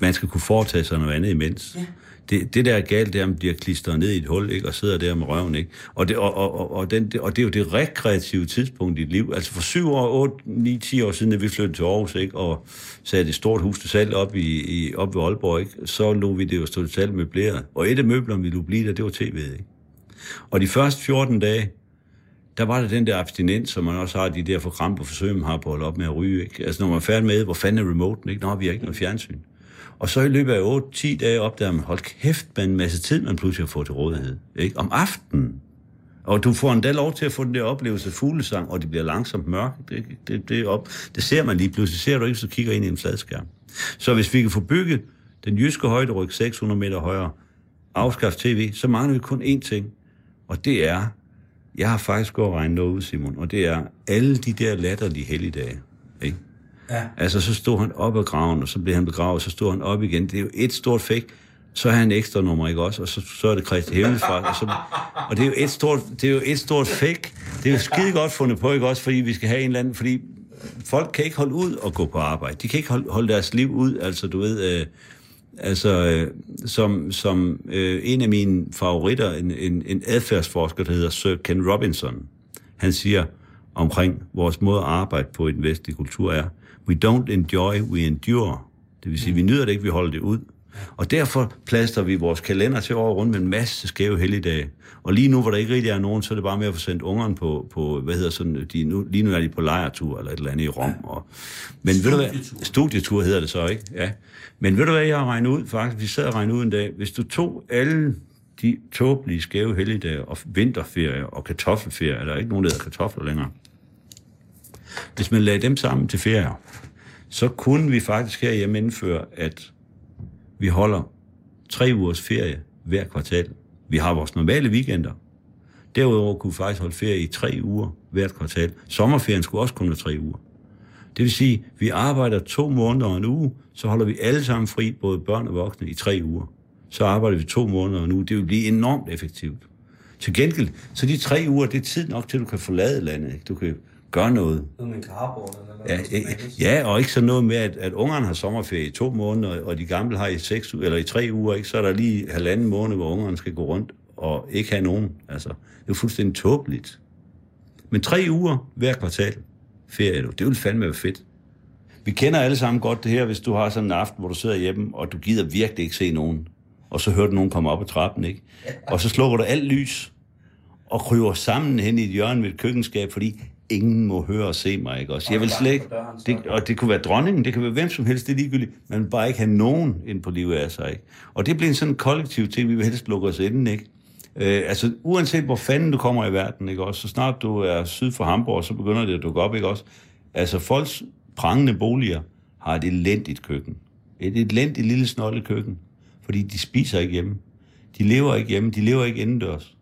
man skal kunne foretage sig noget andet imens. Ja. Det, det der er galt, det er, at man bliver klistret ned i et hul, ikke? og sidder der med røven. Ikke? Og, det, og, og, og, og, den, og det er jo det rekreative tidspunkt i dit liv. Altså for syv år, otte, ni, ti år siden, da vi flyttede til Aarhus, ikke? og satte et stort hus til salg op, i, i, op ved Aalborg, ikke? så lå vi det jo stå til salg møbleret. Og et af møblerne, vi lå blive der, det var tv'et. Ikke? Og de første 14 dage, der var der den der abstinens, som man også har, de der forkrampe forsøg, man har på at holde op med at ryge. Ikke? Altså når man er færdig med, hvor fanden er remoten? Ikke? Nå, vi har ikke noget fjernsyn. Og så i løbet af 8-10 dage opdager man, hold kæft, med en masse tid, man pludselig har fået til rådighed. Ikke? Om aftenen. Og du får endda lov til at få den der oplevelse af fuglesang, og det bliver langsomt mørkt. Det, det, det, op. det ser man lige pludselig. Ser du ikke, så kigger ind i en fladskærm. Så hvis vi kan få bygget den jyske højderyg 600 meter højere, afskaffe tv, så mangler vi kun én ting. Og det er, jeg har faktisk gået og regnet noget ud, Simon, og det er alle de der latterlige helligdage. Ja. Altså, så stod han op af graven, og så blev han begravet, så stod han op igen. Det er jo et stort fake. Så er han ekstra nummer, ikke også? Og så, så er det Kristi Himmelfart. Og, så, og det er jo et stort, det er jo et stort fake. Det er jo skide godt fundet på, ikke også? Fordi vi skal have en eller anden... Fordi folk kan ikke holde ud og gå på arbejde. De kan ikke holde, holde deres liv ud. Altså, du ved... Øh, altså, øh, som, som øh, en af mine favoritter, en, en, en adfærdsforsker, der hedder Sir Ken Robinson, han siger omkring vores måde at arbejde på i den vestlige kultur er, we don't enjoy, we endure. Det vil sige, vi nyder det ikke, vi holder det ud. Og derfor plaster vi vores kalender til over rundt med en masse skæve helligdage. Og lige nu, hvor der ikke rigtig er nogen, så er det bare med at få sendt ungerne på, på hvad hedder sådan, de, nu, lige nu er de på lejretur eller et eller andet i Rom. Og, men ved du hvad? Studietur hedder det så, ikke? Ja. Men ved du hvad, jeg har regnet ud faktisk? Vi sad og regnede ud en dag. Hvis du tog alle de tåbelige skæve helligdage og vinterferie og kartoffelferie, der er ikke nogen, der hedder kartofler længere. Hvis man lagde dem sammen til ferier, så kunne vi faktisk herhjemme indføre, at vi holder tre ugers ferie hver kvartal. Vi har vores normale weekender. Derudover kunne vi faktisk holde ferie i tre uger hvert kvartal. Sommerferien skulle også kun være tre uger. Det vil sige, at vi arbejder to måneder og en uge, så holder vi alle sammen fri, både børn og voksne, i tre uger. Så arbejder vi to måneder og en uge. Det vil blive enormt effektivt. Til gengæld, så de tre uger, det er tid nok til, at du kan forlade landet. Ikke? Du kan gøre noget. Noget med en eller Ja, ja, og ikke så noget med, at, at ungerne har sommerferie i to måneder, og de gamle har i seks eller i tre uger, ikke? så er der lige halvanden måned, hvor ungerne skal gå rundt og ikke have nogen. Altså, det er fuldstændig tåbeligt. Men tre uger hver kvartal ferie, du, det vil fandme være fedt. Vi kender alle sammen godt det her, hvis du har sådan en aften, hvor du sidder hjemme, og du gider virkelig ikke se nogen. Og så hører du nogen komme op ad trappen, ikke? Og så slukker du alt lys, og kryber sammen hen i et hjørne ved et køkkenskab, fordi ingen må høre og se mig, ikke også? Jeg vil slet ikke, det, og det kunne være dronningen, det kan være hvem som helst, det er ligegyldigt, man vil bare ikke have nogen ind på livet af sig, ikke? Og det bliver en sådan kollektiv ting, vi vil helst lukke os inden, ikke? Øh, altså, uanset hvor fanden du kommer i verden, ikke også? Så snart du er syd for Hamburg, så begynder det at dukke op, ikke også? Altså, folks prangende boliger har et elendigt køkken. Et elendigt lille snollet køkken. Fordi de spiser ikke hjemme. De lever ikke hjemme. De lever ikke indendørs.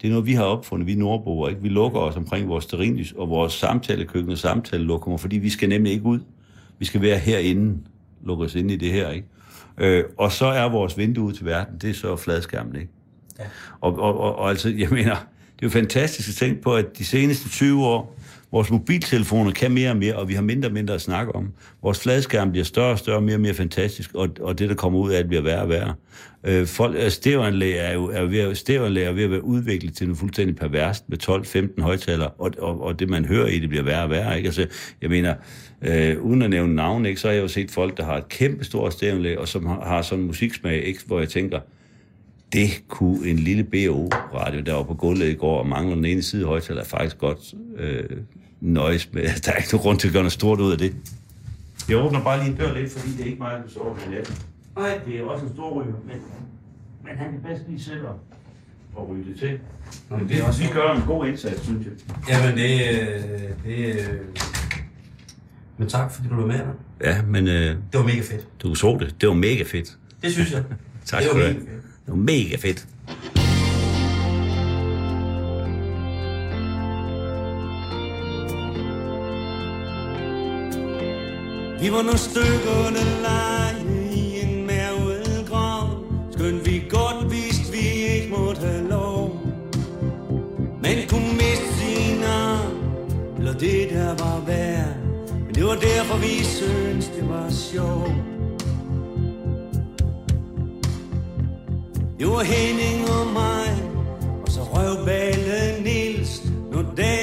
Det er noget, vi har opfundet, vi nordboer. Ikke? Vi lukker os omkring vores sterinlys og vores samtalekøkken og samtalelokummer, fordi vi skal nemlig ikke ud. Vi skal være herinde, lukke os ind i det her. Ikke? Øh, og så er vores vindue ud til verden, det er så fladskærmen. Ikke? Ja. Og, og, og, og altså, jeg mener, det er jo fantastisk at tænke på, at de seneste 20 år, vores mobiltelefoner kan mere og mere, og vi har mindre og mindre at snakke om. Vores fladskærm bliver større og større, mere og mere fantastisk, og, og det, der kommer ud af det, bliver værre og værre. Øh, folk, øh, stereoanlæg er jo er ved, stereoanlæg er ved at være udviklet til noget fuldstændig perverst med 12-15 højtalere, og, og, og det, man hører i det, bliver værre og værre. Ikke? Altså, jeg mener, øh, uden at nævne navn, ikke, så har jeg jo set folk, der har et kæmpe stort stereoanlæg, og som har, har sådan en musiksmag, ikke, hvor jeg tænker, det kunne en lille BO-radio, der var på gulvet i går, og mangler den ene side højtaler, er faktisk godt øh, nøjes med. [laughs] Der er ikke nogen grund til at gøre noget stort ud af det. Jeg åbner bare lige en dør lidt, fordi det er ikke mig, der sover med natten. Nej, det er også en stor ryger, men, men han kan bedst lige selv at- at ryge det til. Nå, men det er det, også- vi gør en god indsats, synes jeg. Jamen, det, det øh, Men tak, fordi du var med der. Ja, men øh, Det var mega fedt. du så det. Det var mega fedt. Det synes jeg. [laughs] Tak det skal var du have. mega fedt. Det var mega fedt. Vi var nogle stykker, der lege i en mærvet grav. Skønt vi godt vidste, vi ikke måtte have lov. Man kunne miste sin arm, eller det der var værd. Men det var derfor, vi syntes, det var sjovt. Det var Henning og mig, og så røvballen Nils Når dagen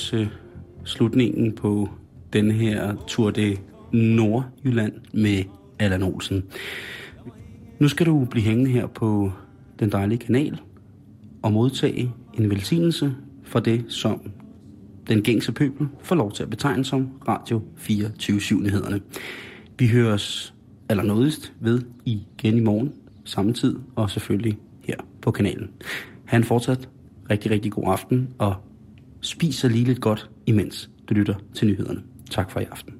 også slutningen på den her Tour de Nordjylland med Allan Olsen. Nu skal du blive hængende her på den dejlige kanal og modtage en velsignelse for det, som den gængse pøbel får lov til at betegne som Radio 24-7-nyhederne. Vi høres allernådigst ved igen i morgen, samme tid, og selvfølgelig her på kanalen. Ha' en fortsat rigtig, rigtig god aften, og spis så lige lidt godt, imens du lytter til nyhederne. Tak for i aften.